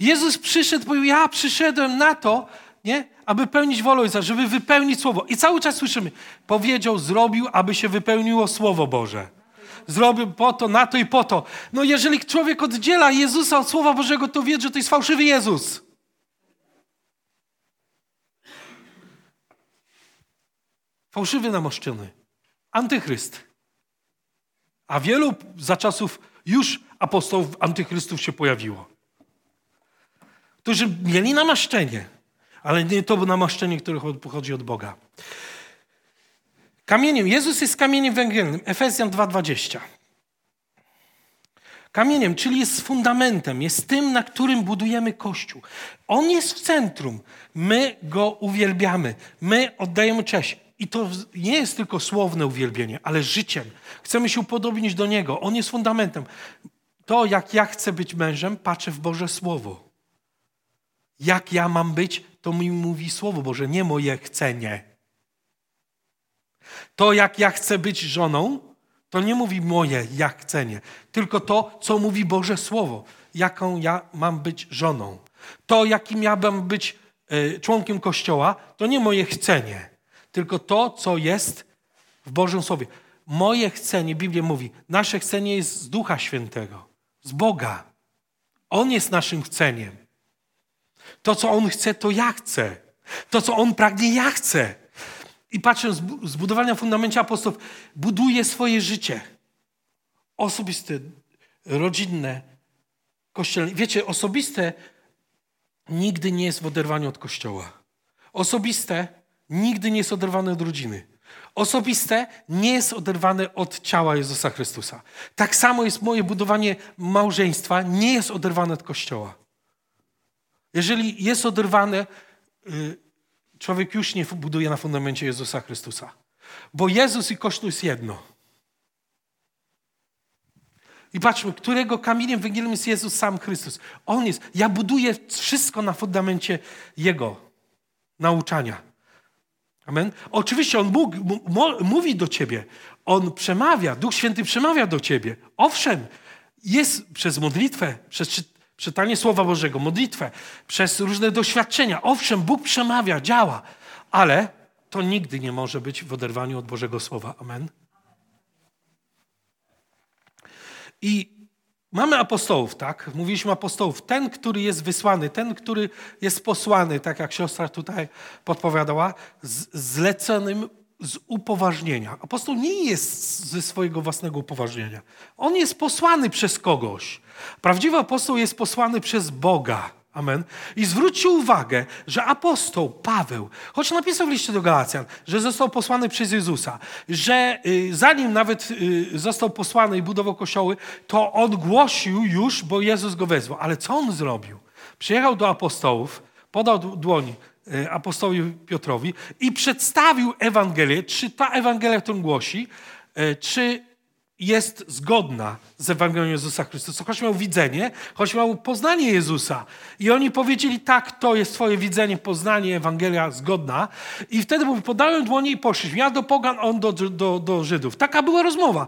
Jezus przyszedł, powiedział, ja przyszedłem na to, nie? aby pełnić wolę Ojca, żeby wypełnić Słowo. I cały czas słyszymy, powiedział, zrobił, aby się wypełniło Słowo Boże. Zrobił po to, na to i po to. No jeżeli człowiek oddziela Jezusa od Słowa Bożego, to wie, że to jest fałszywy Jezus. Fałszywy namoszczony. Antychryst. A wielu za czasów już apostołów antychrystów się pojawiło którzy mieli namaszczenie, ale nie to namaszczenie, które pochodzi od Boga. Kamieniem, Jezus jest kamieniem węgielnym, Efezjan 2,20. Kamieniem, czyli jest fundamentem, jest tym, na którym budujemy Kościół. On jest w centrum. My go uwielbiamy, my oddajemy cześć. I to nie jest tylko słowne uwielbienie, ale życiem. Chcemy się upodobnić do Niego. On jest fundamentem. To, jak ja chcę być mężem, patrzę w Boże Słowo. Jak ja mam być, to mi mówi Słowo Boże, nie moje chcenie. To, jak ja chcę być żoną, to nie mówi moje ja chcenie, tylko to, co mówi Boże Słowo, jaką ja mam być żoną. To, jakim ja mam być y, członkiem Kościoła, to nie moje chcenie, tylko to, co jest w Bożym Słowie. Moje chcenie, Biblia mówi, nasze chcenie jest z Ducha Świętego, z Boga. On jest naszym chceniem. To, co On chce, to ja chcę. To, co On pragnie, ja chcę. I patrząc z budowania fundamencie apostołów, buduje swoje życie. Osobiste, rodzinne, kościelne. Wiecie, osobiste nigdy nie jest w oderwaniu od Kościoła. Osobiste nigdy nie jest oderwane od rodziny. Osobiste nie jest oderwane od ciała Jezusa Chrystusa. Tak samo jest moje budowanie małżeństwa, nie jest oderwane od Kościoła. Jeżeli jest oderwane, y, człowiek już nie buduje na fundamencie Jezusa Chrystusa. Bo Jezus i Kościół jest jedno. I patrzmy, którego kamieniem węgielnym jest Jezus sam Chrystus. On jest. Ja buduję wszystko na fundamencie Jego nauczania. Amen. Oczywiście On Bóg mówi do ciebie. On przemawia. Duch Święty przemawia do ciebie. Owszem, jest przez modlitwę, przez czytanie Słowa Bożego, modlitwę, przez różne doświadczenia. Owszem, Bóg przemawia, działa, ale to nigdy nie może być w oderwaniu od Bożego Słowa. Amen. I mamy apostołów, tak? Mówiliśmy apostołów. Ten, który jest wysłany, ten, który jest posłany, tak jak siostra tutaj podpowiadała, z zleconym z upoważnienia. Apostoł nie jest ze swojego własnego upoważnienia. On jest posłany przez kogoś. Prawdziwy apostoł jest posłany przez Boga. Amen. I zwróćcie uwagę, że apostoł Paweł, choć napisał w liście do Galacjan, że został posłany przez Jezusa, że y, zanim nawet y, został posłany i budował kościoły, to on głosił już, bo Jezus go wezwał. Ale co on zrobił? Przyjechał do apostołów, podał dłoń, apostołowi Piotrowi i przedstawił Ewangelię, czy ta Ewangelia, którą głosi, e, czy jest zgodna z Ewangelią Jezusa Chrystusa. Choć miał widzenie, choć miał poznanie Jezusa. I oni powiedzieli, tak, to jest twoje widzenie, poznanie, Ewangelia zgodna. I wtedy podałem dłonie i poszliśmy. Ja do pogan, on do, do, do Żydów. Taka była rozmowa.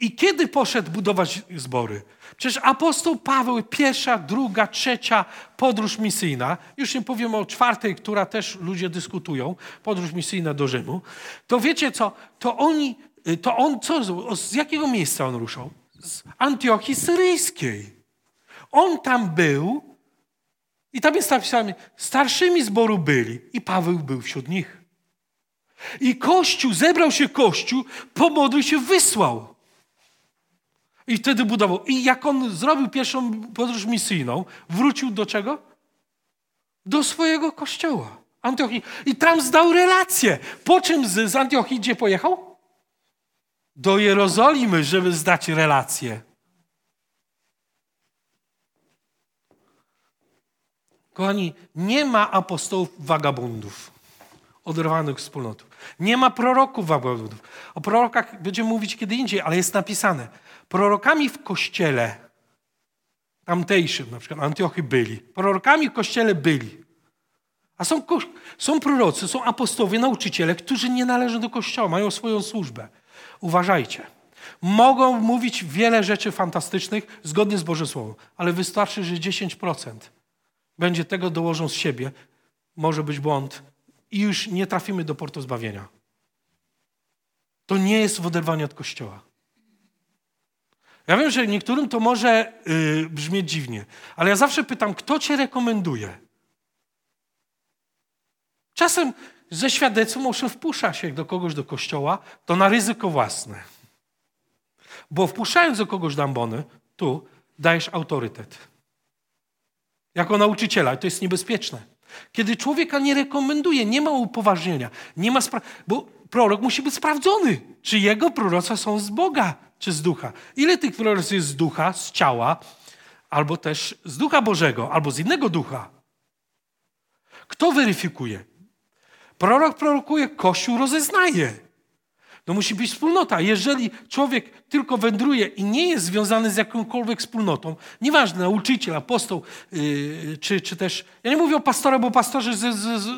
I kiedy poszedł budować zbory? Przecież apostoł Paweł, pierwsza, druga, trzecia podróż misyjna, już nie powiem o czwartej, która też ludzie dyskutują, podróż misyjna do Rzymu, to wiecie co, to oni Y, to on co, z jakiego miejsca on ruszał? Z Antiochii Syryjskiej. On tam był i tam jest napisane, starszymi zboru byli i Paweł był wśród nich. I Kościół, zebrał się Kościół, pomodlił się, wysłał. I wtedy budował. I jak on zrobił pierwszą podróż misyjną, wrócił do czego? Do swojego kościoła. Antiochii. I tam zdał relację. Po czym z, z Antiochii gdzie pojechał? do Jerozolimy, żeby zdać relację. Kochani, nie ma apostołów wagabundów, oderwanych wspólnotów. Nie ma proroków wagabundów. O prorokach będziemy mówić kiedy indziej, ale jest napisane. Prorokami w kościele tamtejszym, na przykład Antiochy byli. Prorokami w kościele byli. A są, są prorocy, są apostołowie, nauczyciele, którzy nie należą do kościoła, mają swoją służbę. Uważajcie. Mogą mówić wiele rzeczy fantastycznych zgodnie z Bożym Słowem, ale wystarczy, że 10% będzie tego dołożą z siebie. Może być błąd i już nie trafimy do portu zbawienia. To nie jest w oderwaniu od Kościoła. Ja wiem, że niektórym to może yy, brzmieć dziwnie, ale ja zawsze pytam, kto cię rekomenduje? Czasem ze świadectwem owszem wpuszcza się do kogoś do kościoła, to na ryzyko własne. Bo wpuszczając do kogoś do ambony, tu dajesz autorytet. Jako nauczyciela. I to jest niebezpieczne. Kiedy człowieka nie rekomenduje, nie ma upoważnienia, nie ma spra- bo prorok musi być sprawdzony, czy jego proroctwa są z Boga, czy z ducha. Ile tych proroctw jest z ducha, z ciała, albo też z ducha Bożego, albo z innego ducha. Kto weryfikuje? Prorok prorokuje, Kościół rozeznaje. To musi być wspólnota. Jeżeli człowiek tylko wędruje i nie jest związany z jakąkolwiek wspólnotą, nieważne, nauczyciel, apostoł, yy, czy, czy też, ja nie mówię o pastorach, bo pastorzy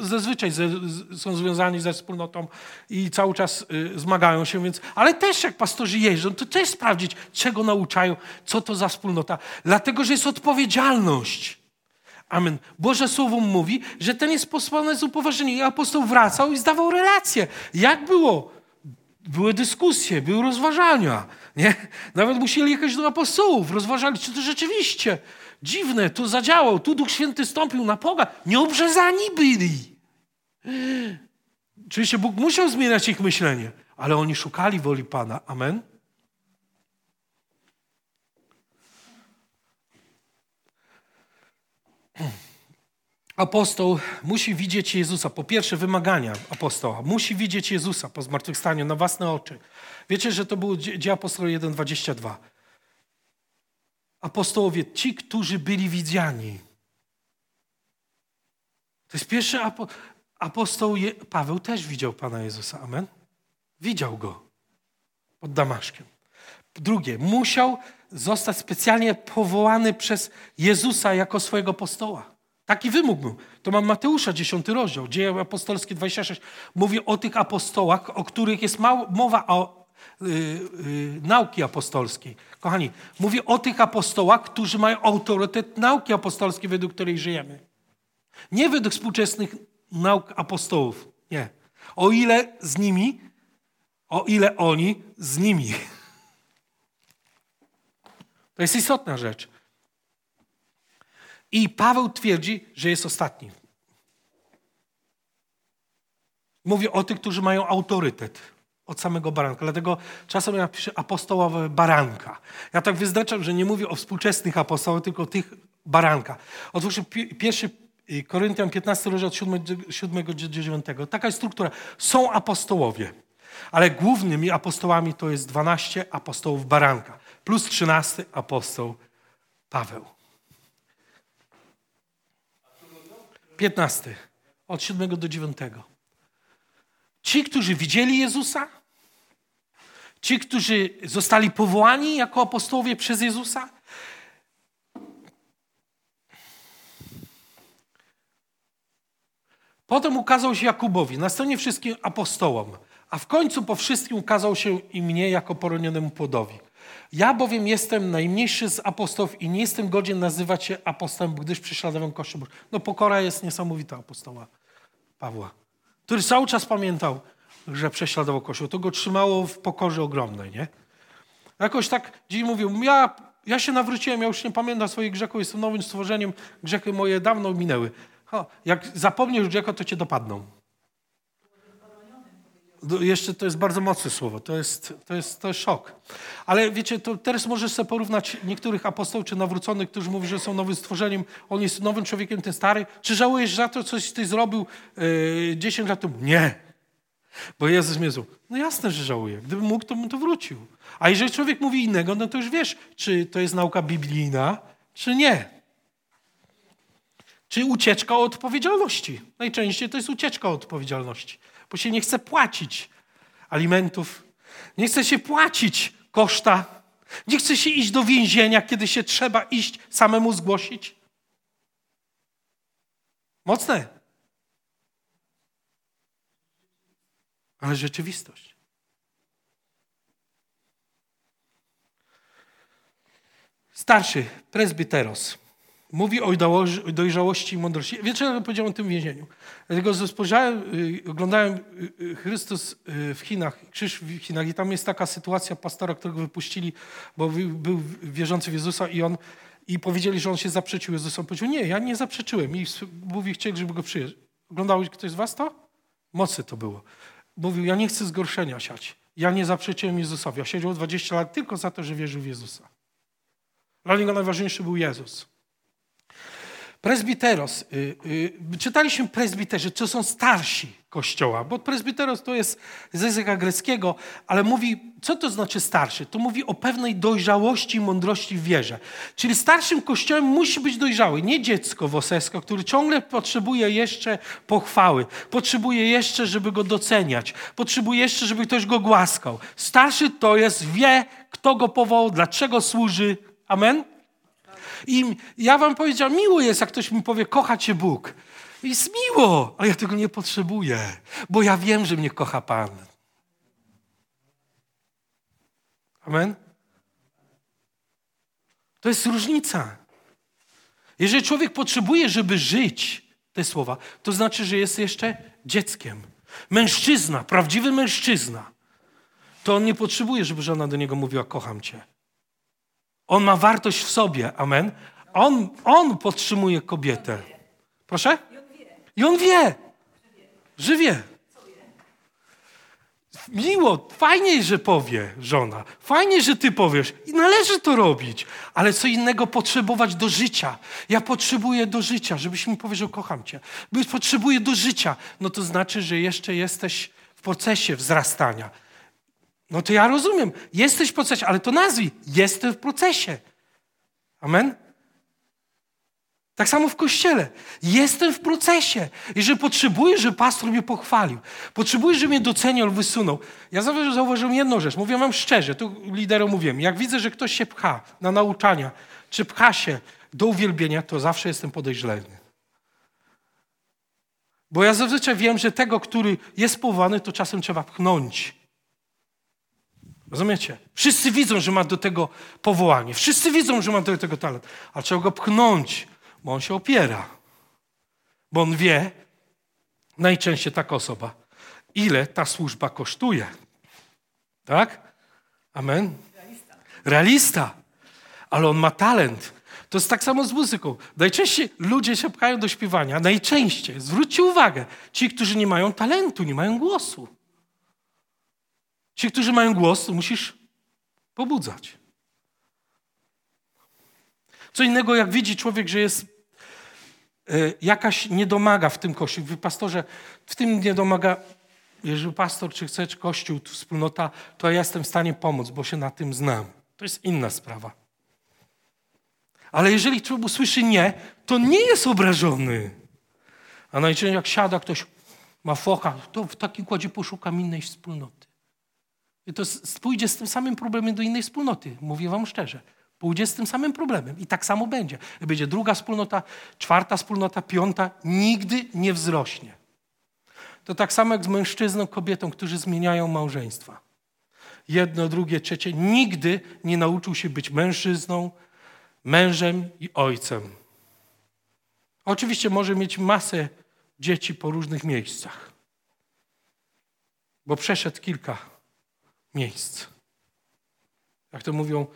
zazwyczaj ze, z, są związani ze wspólnotą i cały czas yy, zmagają się, więc, ale też jak pastorzy jeżdżą, to też sprawdzić, czego nauczają, co to za wspólnota. Dlatego, że jest odpowiedzialność. Amen. Boże Słowo mówi, że ten jest posłany z upoważnieniem. I apostoł wracał i zdawał relacje. Jak było? Były dyskusje, były rozważania. Nie? Nawet musieli jechać do apostołów, rozważali, czy to rzeczywiście dziwne, to zadziałał, tu Duch Święty stąpił na poga. Nieobrzezani byli. Oczywiście Bóg musiał zmieniać ich myślenie, ale oni szukali woli Pana. Amen. Apostoł musi widzieć Jezusa. Po pierwsze, wymagania apostoła. Musi widzieć Jezusa po zmartwychwstaniu na własne oczy. Wiecie, że to było dzieje apostoła 1,22. Apostołowie, ci, którzy byli widziani. To jest pierwszy apo apostoł. Je Paweł też widział Pana Jezusa. Amen. Widział go pod Damaszkiem. Drugie, musiał zostać specjalnie powołany przez Jezusa jako swojego apostoła. Taki wymóg był. To mam Mateusza, 10 rozdział, Dzieje apostolskie 26. Mówi o tych apostołach, o których jest mowa o yy, yy, nauki apostolskiej. Kochani, mówi o tych apostołach, którzy mają autorytet nauki apostolskiej, według której żyjemy. Nie według współczesnych nauk apostołów. Nie. O ile z nimi, o ile oni z nimi. <laughs> To jest istotna rzecz. I Paweł twierdzi, że jest ostatni. Mówię o tych, którzy mają autorytet od samego baranka. Dlatego czasem ja piszę apostołowe baranka. Ja tak wyznaczam, że nie mówię o współczesnych apostołach, tylko tych baranka. Otóż pierwszy y, Koryntian 15 rozdział od 7, do 9. Taka jest struktura. Są apostołowie, ale głównymi apostołami to jest 12 apostołów baranka plus 13 apostoł Paweł. 15. od 7 do 9. Ci, którzy widzieli Jezusa, ci, którzy zostali powołani jako apostołowie przez Jezusa, Potem ukazał się Jakubowi, następnie wszystkim apostołom, a w końcu po wszystkim ukazał się i mnie jako poronionemu płodowi. Ja bowiem jestem najmniejszy z apostołów i nie jestem godzien nazywać się apostołem, gdyż prześladowałem Kościół. No pokora jest niesamowita apostoła Pawła, który cały czas pamiętał, że prześladował Kościół. To go trzymało w pokorze ogromnej, nie? Jakoś tak dziś mówił, ja, ja się nawróciłem, ja już nie pamiętam swoich grzechów, jestem nowym stworzeniem, grzechy moje dawno minęły. Ha, jak zapomnisz grzechu, to cię dopadną. Jeszcze to jest bardzo mocne słowo, to jest, to jest, to jest szok. Ale wiecie, to teraz możesz sobie porównać niektórych apostołów czy nawróconych, którzy mówią, że są nowym stworzeniem, on jest nowym człowiekiem, ten stary. Czy żałujesz za to, coś ty zrobił yy, 10 lat temu? Nie. Bo Jezus mnie zł. No jasne, że żałuję. Gdybym mógł, to bym to wrócił. A jeżeli człowiek mówi innego, no to już wiesz, czy to jest nauka biblijna, czy nie. Czy ucieczka od odpowiedzialności. Najczęściej to jest ucieczka od odpowiedzialności, bo się nie chce płacić alimentów, nie chce się płacić koszta, nie chce się iść do więzienia, kiedy się trzeba iść samemu zgłosić. Mocne. Ale rzeczywistość. Starszy presbyteros Mówi o dojrzałości i mądrości. Co powiedziałem o tym więzieniu? Dlatego spojrzałem, y, oglądałem y, y, Chrystus w Chinach, krzyż w Chinach i tam jest taka sytuacja pastora, którego wypuścili, bo był wierzący w Jezusa i on i powiedzieli, że on się zaprzeczył Jezusowi. Powiedział, nie, ja nie zaprzeczyłem. I mówi, chcieli, żeby go przyjąć. Oglądał ktoś z was to? Mocne to było. Mówił, ja nie chcę zgorszenia siać. Ja nie zaprzeczyłem Jezusowi. A siedział 20 lat tylko za to, że wierzył w Jezusa. Dla niego najważniejszy był Jezus. Prezbiteros. Y, y, czytaliśmy prezbiterzy, to są starsi kościoła, bo prezbiteros to jest z języka greckiego, ale mówi, co to znaczy starszy? To mówi o pewnej dojrzałości i mądrości w wierze. Czyli starszym kościołem musi być dojrzały, nie dziecko wosesko, który ciągle potrzebuje jeszcze pochwały, potrzebuje jeszcze, żeby go doceniać, potrzebuje jeszcze, żeby ktoś go głaskał. Starszy to jest, wie, kto go powołał, dlaczego służy. Amen? I ja wam powiedziałem, miło jest, jak ktoś mi powie, kocha cię Bóg. Jest miło, ale ja tego nie potrzebuję, bo ja wiem, że mnie kocha Pan. Amen? To jest różnica. Jeżeli człowiek potrzebuje, żeby żyć, te słowa, to znaczy, że jest jeszcze dzieckiem. Mężczyzna, prawdziwy mężczyzna, to on nie potrzebuje, żeby żona do niego mówiła: Kocham cię. On ma wartość w sobie, amen. On, on podtrzymuje kobietę. Proszę? I on wie, że wie. Miło, fajnie, że powie żona. Fajnie, że ty powiesz. I należy to robić. Ale co innego potrzebować do życia. Ja potrzebuję do życia, żebyś mi powiedział, kocham cię. Potrzebuję do życia. No to znaczy, że jeszcze jesteś w procesie wzrastania. No to ja rozumiem. Jesteś w procesie, ale to nazwij. Jestem w procesie. Amen? Tak samo w kościele. Jestem w procesie. Jeżeli potrzebuję, żeby pastor mnie pochwalił, potrzebuję, żeby mnie doceniał, wysunął. Ja zauważyłem jedną rzecz. Mówię wam szczerze, tu liderom mówiłem. Jak widzę, że ktoś się pcha na nauczania, czy pcha się do uwielbienia, to zawsze jestem podejrzany. Bo ja zazwyczaj wiem, że tego, który jest powołany, to czasem trzeba pchnąć. Rozumiecie? Wszyscy widzą, że ma do tego powołanie. Wszyscy widzą, że ma do tego talent. Ale trzeba go pchnąć, bo on się opiera. Bo on wie, najczęściej taka osoba, ile ta służba kosztuje. Tak? Amen? Realista. Realista. Ale on ma talent. To jest tak samo z muzyką. Najczęściej ludzie się pchają do śpiewania. Najczęściej, zwróćcie uwagę, ci, którzy nie mają talentu, nie mają głosu. Ci, którzy mają głos, musisz pobudzać. Co innego, jak widzi człowiek, że jest e, jakaś niedomaga w tym kościele. Wy pastorze, w tym niedomaga, jeżeli pastor, czy chce, czy kościół, wspólnota, to ja jestem w stanie pomóc, bo się na tym znam. To jest inna sprawa. Ale jeżeli człowiek usłyszy nie, to nie jest obrażony. A najczęściej jak siada ktoś, ma focha, to w takim kładzie poszukam innej wspólnoty. I to pójdzie z tym samym problemem do innej wspólnoty, mówię wam szczerze. Pójdzie z tym samym problemem i tak samo będzie. Będzie druga wspólnota, czwarta wspólnota, piąta, nigdy nie wzrośnie. To tak samo jak z mężczyzną, kobietą, którzy zmieniają małżeństwa. Jedno, drugie, trzecie. Nigdy nie nauczył się być mężczyzną, mężem i ojcem. Oczywiście może mieć masę dzieci po różnych miejscach, bo przeszedł kilka miejsc. Jak to mówią,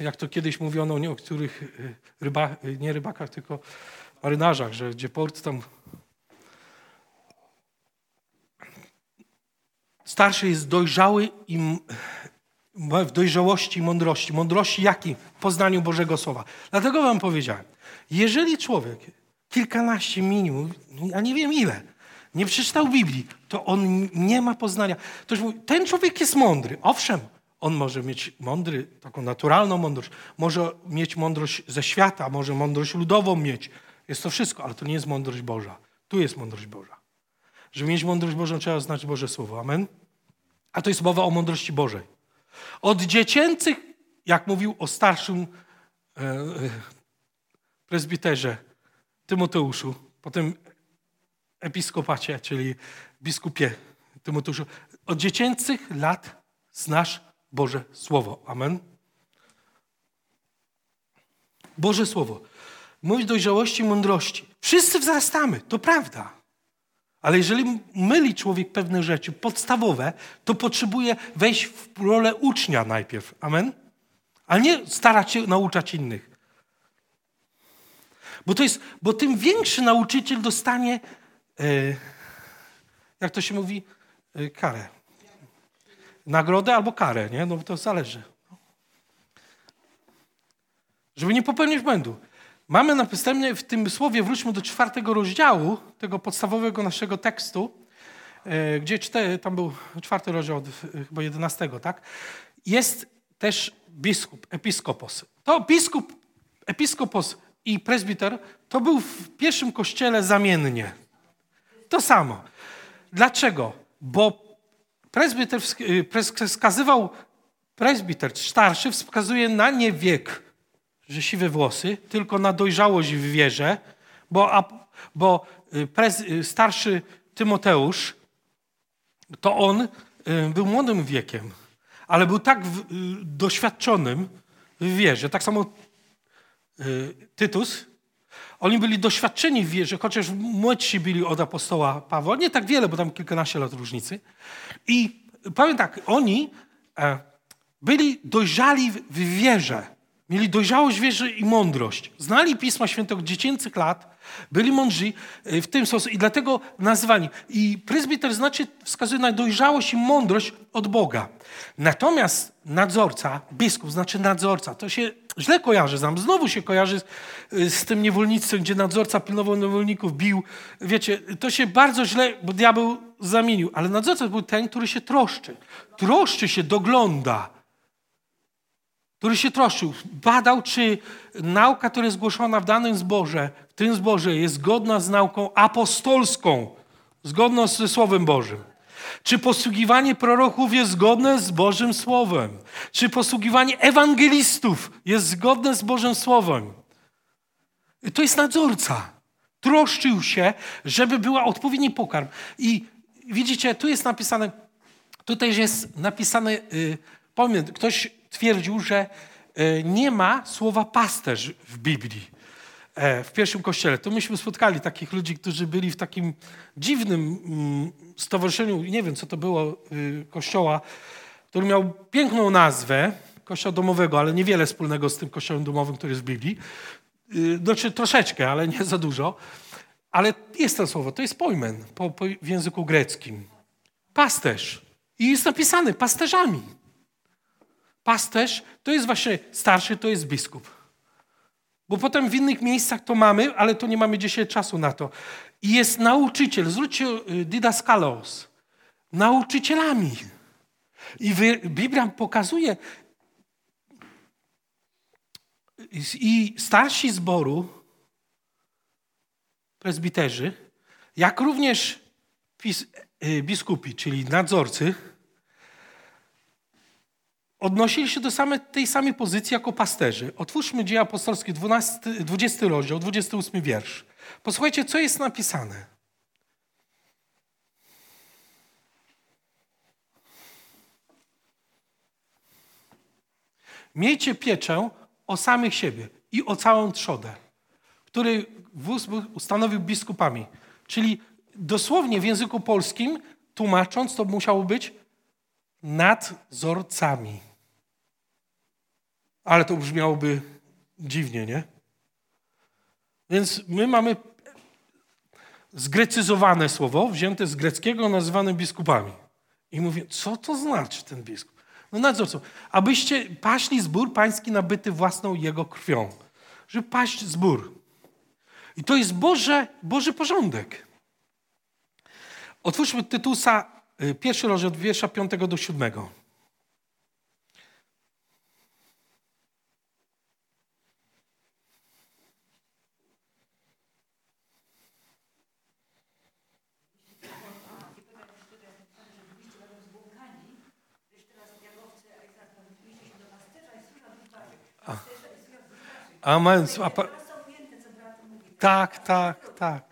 jak to kiedyś mówiono o niektórych y, ryba, y, nie rybakach, tylko marynarzach, że gdzie port tam starszy jest dojrzały i w dojrzałości i mądrości. Mądrości jakiej? W poznaniu Bożego Słowa. Dlatego wam powiedziałem, jeżeli człowiek kilkanaście minimum, a nie wiem ile, nie przeczytał Biblii, to on nie ma poznania. Ktoś mówi, ten człowiek jest mądry. Owszem, on może mieć mądry, taką naturalną mądrość, może mieć mądrość ze świata, może mądrość ludową mieć. Jest to wszystko, ale to nie jest mądrość Boża. Tu jest mądrość Boża. Żeby mieć mądrość Bożą, trzeba znać Boże Słowo. Amen? A to jest mowa o mądrości Bożej. Od dziecięcych, jak mówił o starszym e, e, prezbiterze Tymoteuszu, potem episkopacie, czyli biskupie Tymoteuszu, od dziecięcych lat znasz Boże Słowo. Amen. Boże Słowo. Mówi dojrzałości i mądrości. Wszyscy wzrastamy, to prawda. Ale jeżeli myli człowiek pewne rzeczy podstawowe, to potrzebuje wejść w rolę ucznia najpierw. Amen? A nie starać się nauczać innych. Bo, to jest, bo tym większy nauczyciel dostanie, e, jak to się mówi, e, karę. Nagrodę albo karę, nie? No to zależy. Żeby nie popełnić błędu. Mamy napisane w tym słowie, wróćmy do czwartego rozdziału, tego podstawowego naszego tekstu, e, gdzie cztery, tam był czwarty rozdział, chyba jedenastego, tak? Jest też biskup, episkopos. To biskup, episkopos i presbiter to był w pierwszym kościele zamiennie. To samo. Dlaczego? Bo presbiter y, wskazywał, presbiter starszy wskazuje na nie wiek, że siwe włosy, tylko na dojrzałość w wierze, bo, a, bo y, prez, y, starszy Tymoteusz, to on był młodym wiekiem, ale był tak w, doświadczonym w wierze. Tak samo Tytus, oni byli doświadczeni w wierze, chociaż młodsi byli od apostoła Pawła. Nie tak wiele, bo tam kilkanaście lat różnicy. I powiem tak, oni e, byli dojrzali w wierze. Mieli dojrzałość wierzy i mądrość. Znali Pisma Święte od dziecięcych lat, byli mądrzy e, w tym sposób i dlatego nazwani. I prezbiter znaczy wskazuje na dojrzałość i mądrość od Boga. Natomiast nadzorca, biskup znaczy nadzorca, to się źle kojarzy. Znowu się kojarzy z, z tym niewolnictwem, gdzie nadzorca pilnował niewolników, bił. Wiecie, to się bardzo źle, bo diabeł zamienił. Ale nadzorca był ten, który się troszczy. Troszczy się, dogląda który się troszczył, badał, czy nauka, która jest głoszona w danym zborze, w tym zborze jest zgodna z nauką apostolską, zgodna ze Słowem Bożym. Czy posługiwanie proroków jest zgodne z Bożym Słowem? Czy posługiwanie ewangelistów jest zgodne z Bożym Słowem? To jest nadzorca. Troszczył się, żeby była odpowiedni pokarm. I widzicie, tu jest napisane, tutaj jest napisane, yy, powiem, ktoś twierdził, że e, nie ma słowa pasterz w Biblii, e, w pierwszym kościele. To myśmy spotkali takich ludzi, którzy byli w takim dziwnym mm, stowarzyszeniu, nie wiem co to było, y, kościoła, który miał piękną nazwę, kościoła domowego, ale niewiele wspólnego z tym kościołem domowym, który jest w Biblii. Y, znaczy troszeczkę, ale nie za dużo. Ale jest to słowo, to jest pojmen po, po w języku greckim. Pasterz. I jest napisany pasterzami. Pasterz to jest właśnie starszy, to jest biskup. Bo potem w innych miejscach to mamy, ale to nie mamy dzisiaj czasu na to. I jest nauczyciel. Zwróćcie y, didaskalos. Nauczycielami. I Biblia pokazuje i starsi zboru, prezbiterzy, jak również y, biskupi, czyli nadzorcy, odnosili się do same, tej samej pozycji jako pasterzy. Otwórzmy Dzieje Apostolskie, 12, 20 rozdział, 28 wiersz. Posłuchajcie, co jest napisane. Miejcie pieczę o samych siebie i o całą trzodę, który wóz ustanowił biskupami. Czyli dosłownie w języku polskim, tłumacząc, to musiało być nadzorcami. Ale to brzmiałoby dziwnie, nie? Więc my mamy zgrecyzowane słowo, wzięte z greckiego, nazywane biskupami. I mówię, co to znaczy ten biskup? No nadzorcą. Abyście paśli zbór pański nabyty własną jego krwią. Żeby paść zbór. I to jest Boże, Boży porządek. Otwórzmy Tytusa, pierwszy rozdział, wiersza 5 do 7. Amen. Tak, tak, tak.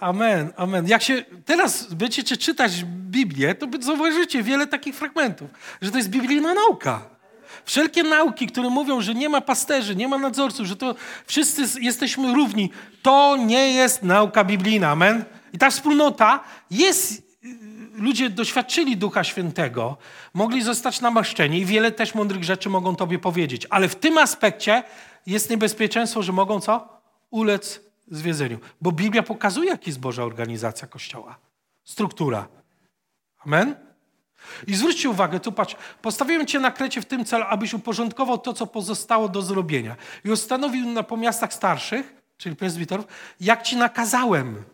Amen, amen. Jak się teraz będziecie czytać Biblię, to zauważycie wiele takich fragmentów, że to jest biblijna nauka. Wszelkie nauki, które mówią, że nie ma pasterzy, nie ma nadzorców, że to wszyscy jesteśmy równi, to nie jest nauka biblijna. Amen. I ta wspólnota jest, ludzie doświadczyli Ducha Świętego, mogli zostać namaszczeni i wiele też mądrych rzeczy mogą Tobie powiedzieć. Ale w tym aspekcie jest niebezpieczeństwo, że mogą co? Ulec zwiedzeniu. Bo Biblia pokazuje, jaka jest Boża organizacja Kościoła. Struktura. Amen? I zwróćcie uwagę, tu patrz, postawiłem Cię na krecie w tym celu, abyś uporządkował to, co pozostało do zrobienia. I ustanowił na pomiastach starszych, czyli presbyterów, jak Ci nakazałem.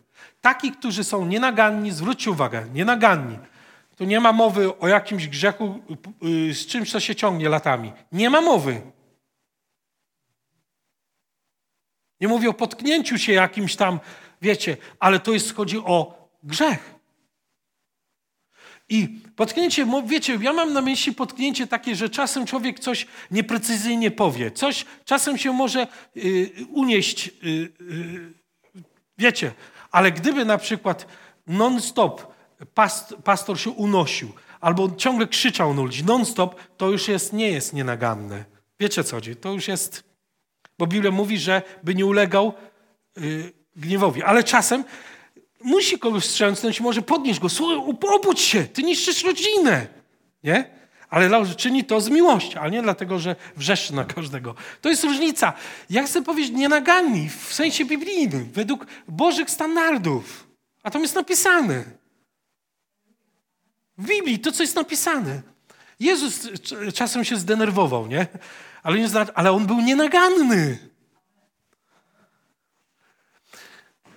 Takich, którzy są nienaganni, zwróćcie uwagę, nienaganni. Tu nie ma mowy o jakimś grzechu y, z czymś, co się ciągnie latami. Nie ma mowy. Nie mówię o potknięciu się jakimś tam, wiecie, ale to jest, chodzi o grzech. I potknięcie, wiecie, ja mam na myśli potknięcie takie, że czasem człowiek coś nieprecyzyjnie powie, coś czasem się może y, unieść, y, y, wiecie, ale gdyby na przykład non-stop past, pastor się unosił albo ciągle krzyczał na ludzi non-stop, to już jest, nie jest nienaganne. Wiecie co chodzi? To już jest bo Biblia mówi, że by nie ulegał yy, gniewowi. Ale czasem musi kogoś wstrząsnąć, może podnieść go. Słuchaj, obudź się, ty niszczysz rodzinę. Nie? Ale czyni to z miłości, a nie dlatego, że wrzeszczy na każdego. To jest różnica. Ja chcę powiedzieć nienaganni w sensie biblijnym, według Bożych standardów. A tam jest napisane. W Biblii to, co jest napisane. Jezus czasem się zdenerwował, nie? Ale, nie ale on był nienaganny.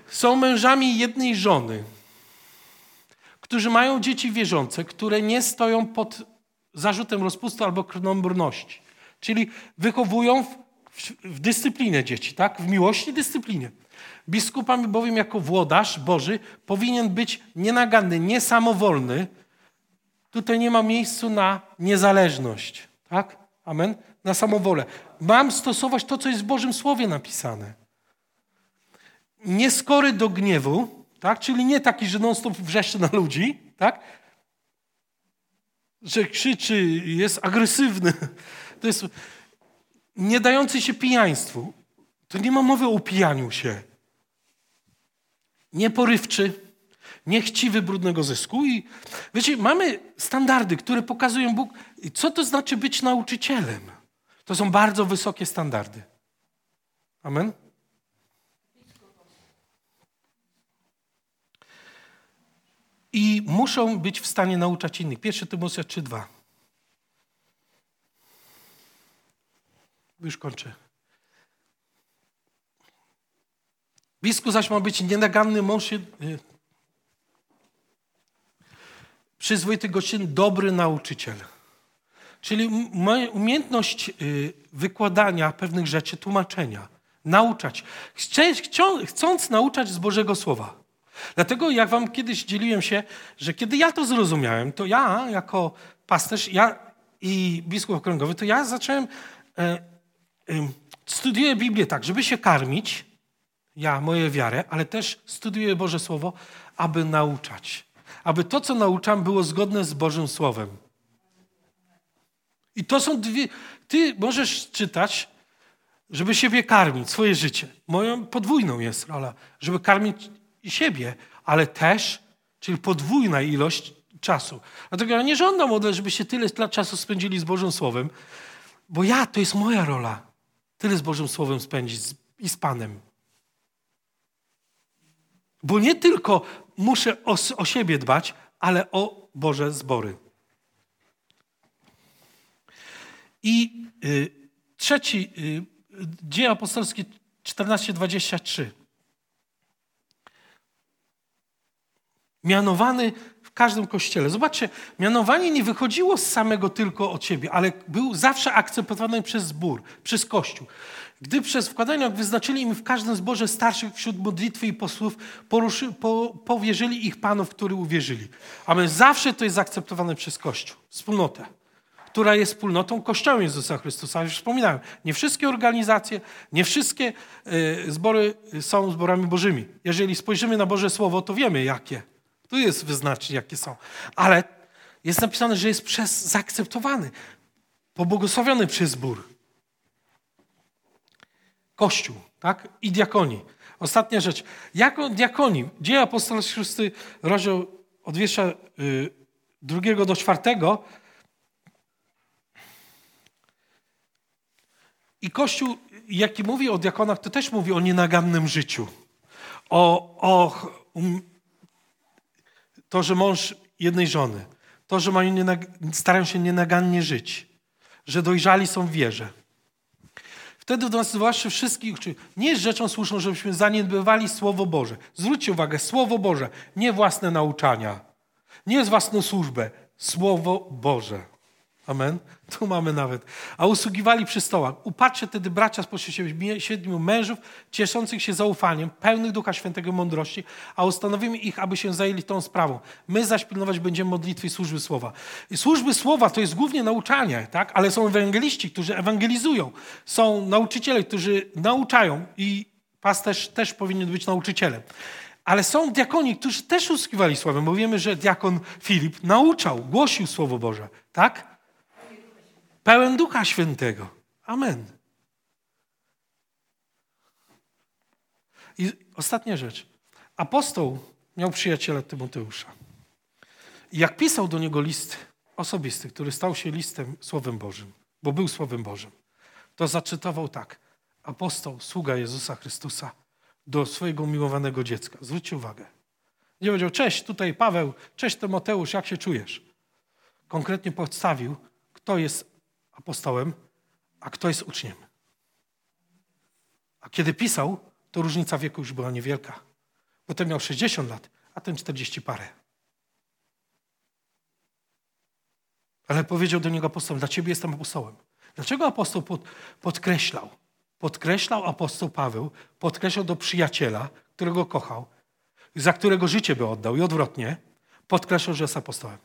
Są mężami jednej żony, którzy mają dzieci wierzące, które nie stoją pod zarzutem rozpustu albo krnąbrności. Czyli wychowują w, w, w dyscyplinie dzieci, tak? W miłości dyscyplinie. Biskupami bowiem jako włodarz Boży powinien być nienaganny, niesamowolny. Tutaj nie ma miejsca na niezależność, tak? Amen na samowolę. Mam stosować to, co jest w Bożym Słowie napisane. Nieskory do gniewu, tak? czyli nie taki, że non-stop wrzeszczy na ludzi, tak? że krzyczy, jest agresywny. To jest nie dający się pijaństwu. To nie ma mowy o upijaniu się. Nieporywczy, niechciwy brudnego zysku. I wiecie, mamy standardy, które pokazują Bóg, co to znaczy być nauczycielem. To są bardzo wysokie standardy. Amen? I muszą być w stanie nauczać innych. Pierwszy Tymoteusz 3,2. Już kończę. Biskup zaś ma być nienaganny mąż, y, przyzwoity gościn, dobry nauczyciel. Czyli umiejętność y, wykładania pewnych rzeczy, tłumaczenia, nauczać. Chcąc nauczać z Bożego Słowa. Dlatego jak wam kiedyś dzieliłem się, że kiedy ja to zrozumiałem, to ja jako pasterz ja i biskup okręgowy, to ja zacząłem, e, e, studiuję Biblię tak, żeby się karmić, ja, moje wiarę, ale też studiuję Boże Słowo, aby nauczać. Aby to, co nauczam, było zgodne z Bożym Słowem. I to są dwie. Ty możesz czytać, żeby siebie karmić, swoje życie. Moją podwójną jest rola, żeby karmić siebie, ale też, czyli podwójna ilość czasu. Dlatego ja nie żądam od was, żebyście tyle czasu spędzili z Bożym Słowem, bo ja, to jest moja rola. Tyle z Bożym Słowem spędzić i z Panem. Bo nie tylko muszę o, o siebie dbać, ale o Boże zbory. I y, trzeci, y, dzieje apostolskie 14:23. Mianowany w każdym kościele. Zobaczcie, mianowanie nie wychodziło z samego tylko od siebie, ale był zawsze akceptowany przez zbór, przez Kościół. Gdy przez wkładanie wyznaczyli im w każdym zborze starszych wśród modlitwy i posłów, poruszy, po, powierzyli ich panów, którzy uwierzyli. A my zawsze to jest zaakceptowane przez Kościół, wspólnotę, która jest wspólnotą Kościołem Jezusa Chrystusa. Już wspominałem, nie wszystkie organizacje, nie wszystkie y, zbory są zborami bożymi. Jeżeli spojrzymy na Boże Słowo, to wiemy jakie. Tu jest wyznacznik, jakie są. Ale jest napisane, że jest przez zaakceptowany, pobłogosławiony przez zbór. Kościół, tak? I diakonii. Ostatnia rzecz. Jako diakonii, dzieje apostolskie 6, rozdział od wiersza y, drugiego do czwartego. I Kościół, jaki mówi o diakonach, to też mówi o nienagannym życiu. O, o um, to, że mąż jednej żony, to, że mają starają się nienagannie żyć, że dojrzali są w wierze. Wtedy do nas zwłaszcza wszystkich, nie jest rzeczą słuszną, żebyśmy zaniedbywali Słowo Boże. Zwróćcie uwagę, Słowo Boże, nie własne nauczania, nie własną służbę, Słowo Boże. Amen. Tu mamy nawet. A usługiwali przy stołach. Upatrzcie wtedy bracia spośród siedmiu mężów, cieszących się zaufaniem, pełnych Ducha Świętego mądrości, a ustanowimy ich, aby się zajęli tą sprawą. My zaś pilnować będziemy modlitwy i służby słowa. I służby słowa to jest głównie nauczanie, tak? ale są ewangeliści, którzy ewangelizują. Są nauczyciele, którzy nauczają i pasterz też powinien być nauczycielem. Ale są diakoni, którzy też usługiwali słowem, bo wiemy, że diakon Filip nauczał, głosił Słowo Boże. Tak? Pełen Ducha Świętego. Amen. I ostatnia rzecz. Apostoł miał przyjaciela Tymoteusza. I jak pisał do niego list osobisty, który stał się listem Słowem Bożym, bo był Słowem Bożym, to zaczytował tak. Apostoł, sługa Jezusa Chrystusa do swojego miłowanego dziecka. Zwróćcie uwagę. Nie powiedział, cześć, tutaj Paweł, cześć Tymoteusz, jak się czujesz? Konkretnie podstawił, kto jest apostołem, a kto jest uczniem. A kiedy pisał, to różnica wieku już była niewielka. Bo ten miał 60 lat, a ten 40 parę. Ale powiedział do niego apostoł, dla ciebie jestem apostołem. Dlaczego apostoł pod, podkreślał? Podkreślał apostoł Paweł, podkreślał do przyjaciela, którego kochał, za którego życie by oddał i odwrotnie, podkreślał, że jest apostołem.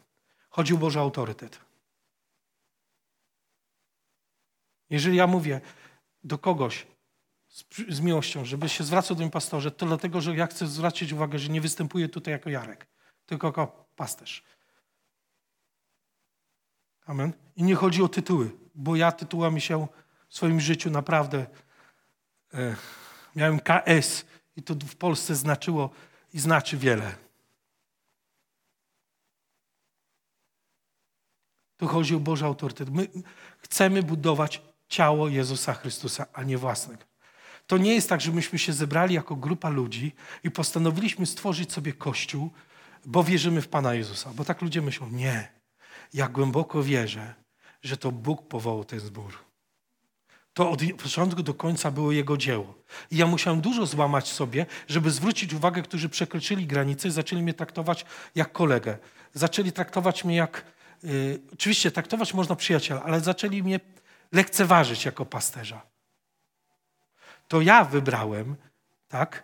Chodził Boży autorytet. Jeżeli ja mówię do kogoś z, z miłością, żeby się zwracał do mnie pastorze, to dlatego, że ja chcę zwrócić uwagę, że nie występuję tutaj jako Jarek, tylko jako pasterz. Amen. I nie chodzi o tytuły, bo ja tytułami się w swoim życiu naprawdę e, miałem KS i to w Polsce znaczyło i znaczy wiele. Tu chodzi o Boży autorytet. My chcemy budować ciało Jezusa Chrystusa, a nie własnego. To nie jest tak, że myśmy się zebrali jako grupa ludzi i postanowiliśmy stworzyć sobie kościół, bo wierzymy w Pana Jezusa. Bo tak ludzie myślą, nie. Ja głęboko wierzę, że to Bóg powołał ten zbór. To od początku do końca było Jego dzieło. I ja musiałem dużo złamać sobie, żeby zwrócić uwagę, którzy przekroczyli granice i zaczęli mnie traktować jak kolegę. Zaczęli traktować mnie jak, yy, oczywiście traktować można przyjaciela, ale zaczęli mnie lekceważyć jako pasterza. To ja wybrałem, tak,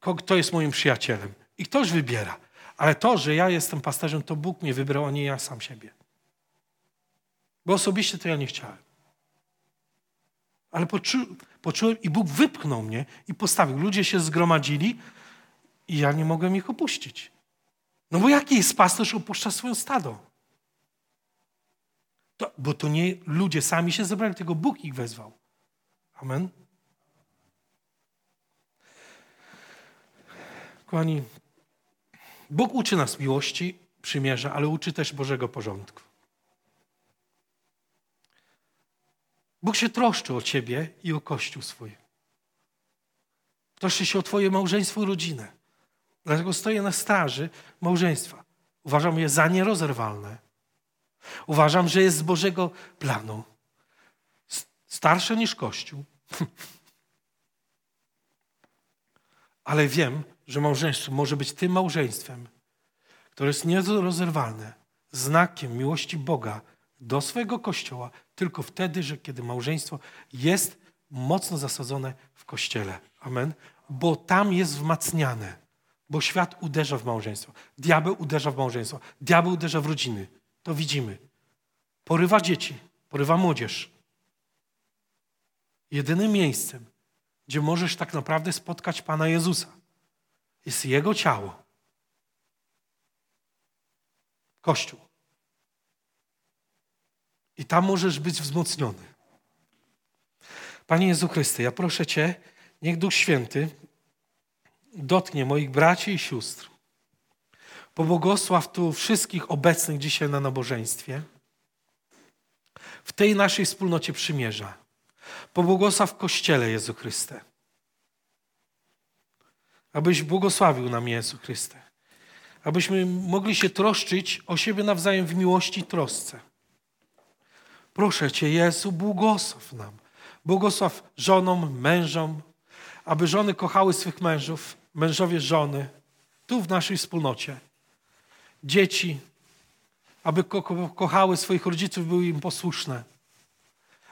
kto jest moim przyjacielem. I ktoś wybiera. Ale to, że ja jestem pasterzem, to Bóg mnie wybrał, a nie ja sam siebie. Bo osobiście to ja nie chciałem. Ale poczu, poczułem i Bóg wypchnął mnie i postawił. Ludzie się zgromadzili i ja nie mogłem ich opuścić. No bo jaki jest pasterz opuszcza swoje stado? To, bo to nie ludzie sami się zebrali, tylko Bóg ich wezwał. Amen. Kochani, Bóg uczy nas miłości, przymierza, ale uczy też Bożego porządku. Bóg się troszczy o ciebie i o Kościół swój. Troszczy się o twoje małżeństwo i rodzinę. Dlatego stoję na straży małżeństwa. Uważam je za nierozerwalne. Uważam, że jest z Bożego planu. Starsze niż Kościół. <laughs> Ale wiem, że małżeństwo może być tym małżeństwem, które jest nierozerwalne, znakiem miłości Boga do swojego Kościoła, tylko wtedy, że kiedy małżeństwo jest mocno zasadzone w Kościele. Amen. Bo tam jest wzmacniane. Bo świat uderza w małżeństwo. Diabeł uderza w małżeństwo. Diabeł uderza w rodziny. To widzimy. Porywa dzieci, porywa młodzież. Jedynym miejscem, gdzie możesz tak naprawdę spotkać Pana Jezusa, jest Jego ciało. Kościół. I tam możesz być wzmocniony. Panie Jezu Chryste, ja proszę Cię, niech Duch Święty dotknie moich braci i sióstr. Pobłogosław tu wszystkich obecnych dzisiaj na nabożeństwie. W tej naszej wspólnocie przymierza. Pobłogosław Kościele Jezu Chryste. Abyś błogosławił nam Jezu Chryste. Abyśmy mogli się troszczyć o siebie nawzajem w miłości i trosce. Proszę Cię, Jezu, błogosław nam. Błogosław żonom, mężom, aby żony kochały swych mężów, mężowie żony, tu w naszej wspólnocie. Dzieci, aby ko kochały swoich rodziców, były im posłuszne.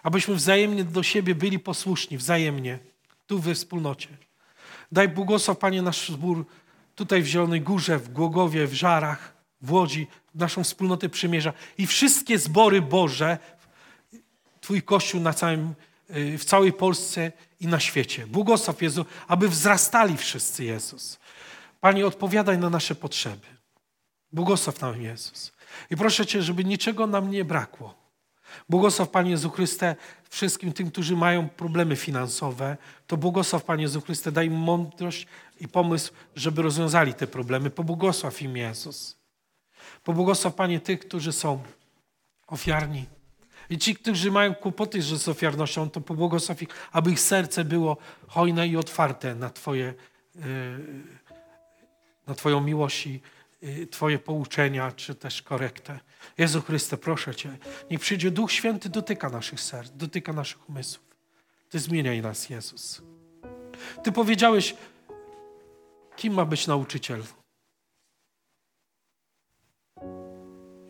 Abyśmy wzajemnie do siebie byli posłuszni, wzajemnie, tu we wspólnocie. Daj błogosław, Panie, nasz zbór tutaj w Zielonej Górze, w Głogowie, w Żarach, w Łodzi, naszą wspólnotę przymierza i wszystkie zbory Boże, Twój Kościół na całym, y, w całej Polsce i na świecie. Błogosław Jezu, aby wzrastali wszyscy Jezus. Panie, odpowiadaj na nasze potrzeby. Błogosław nam Jezus. I proszę Cię, żeby niczego nam nie brakło. Błogosław Panie Jezu Chryste wszystkim tym, którzy mają problemy finansowe. To błogosław Panie Jezu Chryste, daj im mądrość i pomysł, żeby rozwiązali te problemy. Pobłogosław im Jezus. Pobłogosław Panie tych, którzy są ofiarni. I ci, którzy mają kłopoty z ofiarnością, to pobłogosław ich, aby ich serce było hojne i otwarte na Twoje, y, na Twoją miłość Twoje pouczenia, czy też korektę. Jezu Chryste, proszę Cię, niech przyjdzie Duch Święty, dotyka naszych serc, dotyka naszych umysłów. Ty zmieniaj nas, Jezus. Ty powiedziałeś, kim ma być nauczyciel.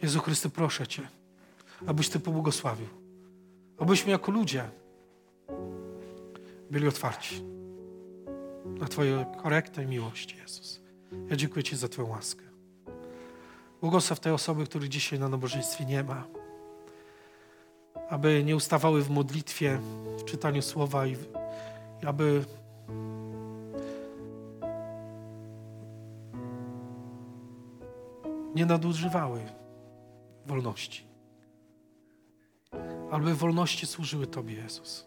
Jezu Chryste, proszę Cię abyś Ty pobłogosławił. Abyśmy jako ludzie byli otwarci na Twoją korektę i miłość, Jezus. Ja dziękuję Ci za Twoją łaskę. Błogosław tej osoby, których dzisiaj na nabożeństwie nie ma, aby nie ustawały w modlitwie, w czytaniu słowa i, i aby nie nadużywały wolności aby wolności służyły Tobie, Jezus.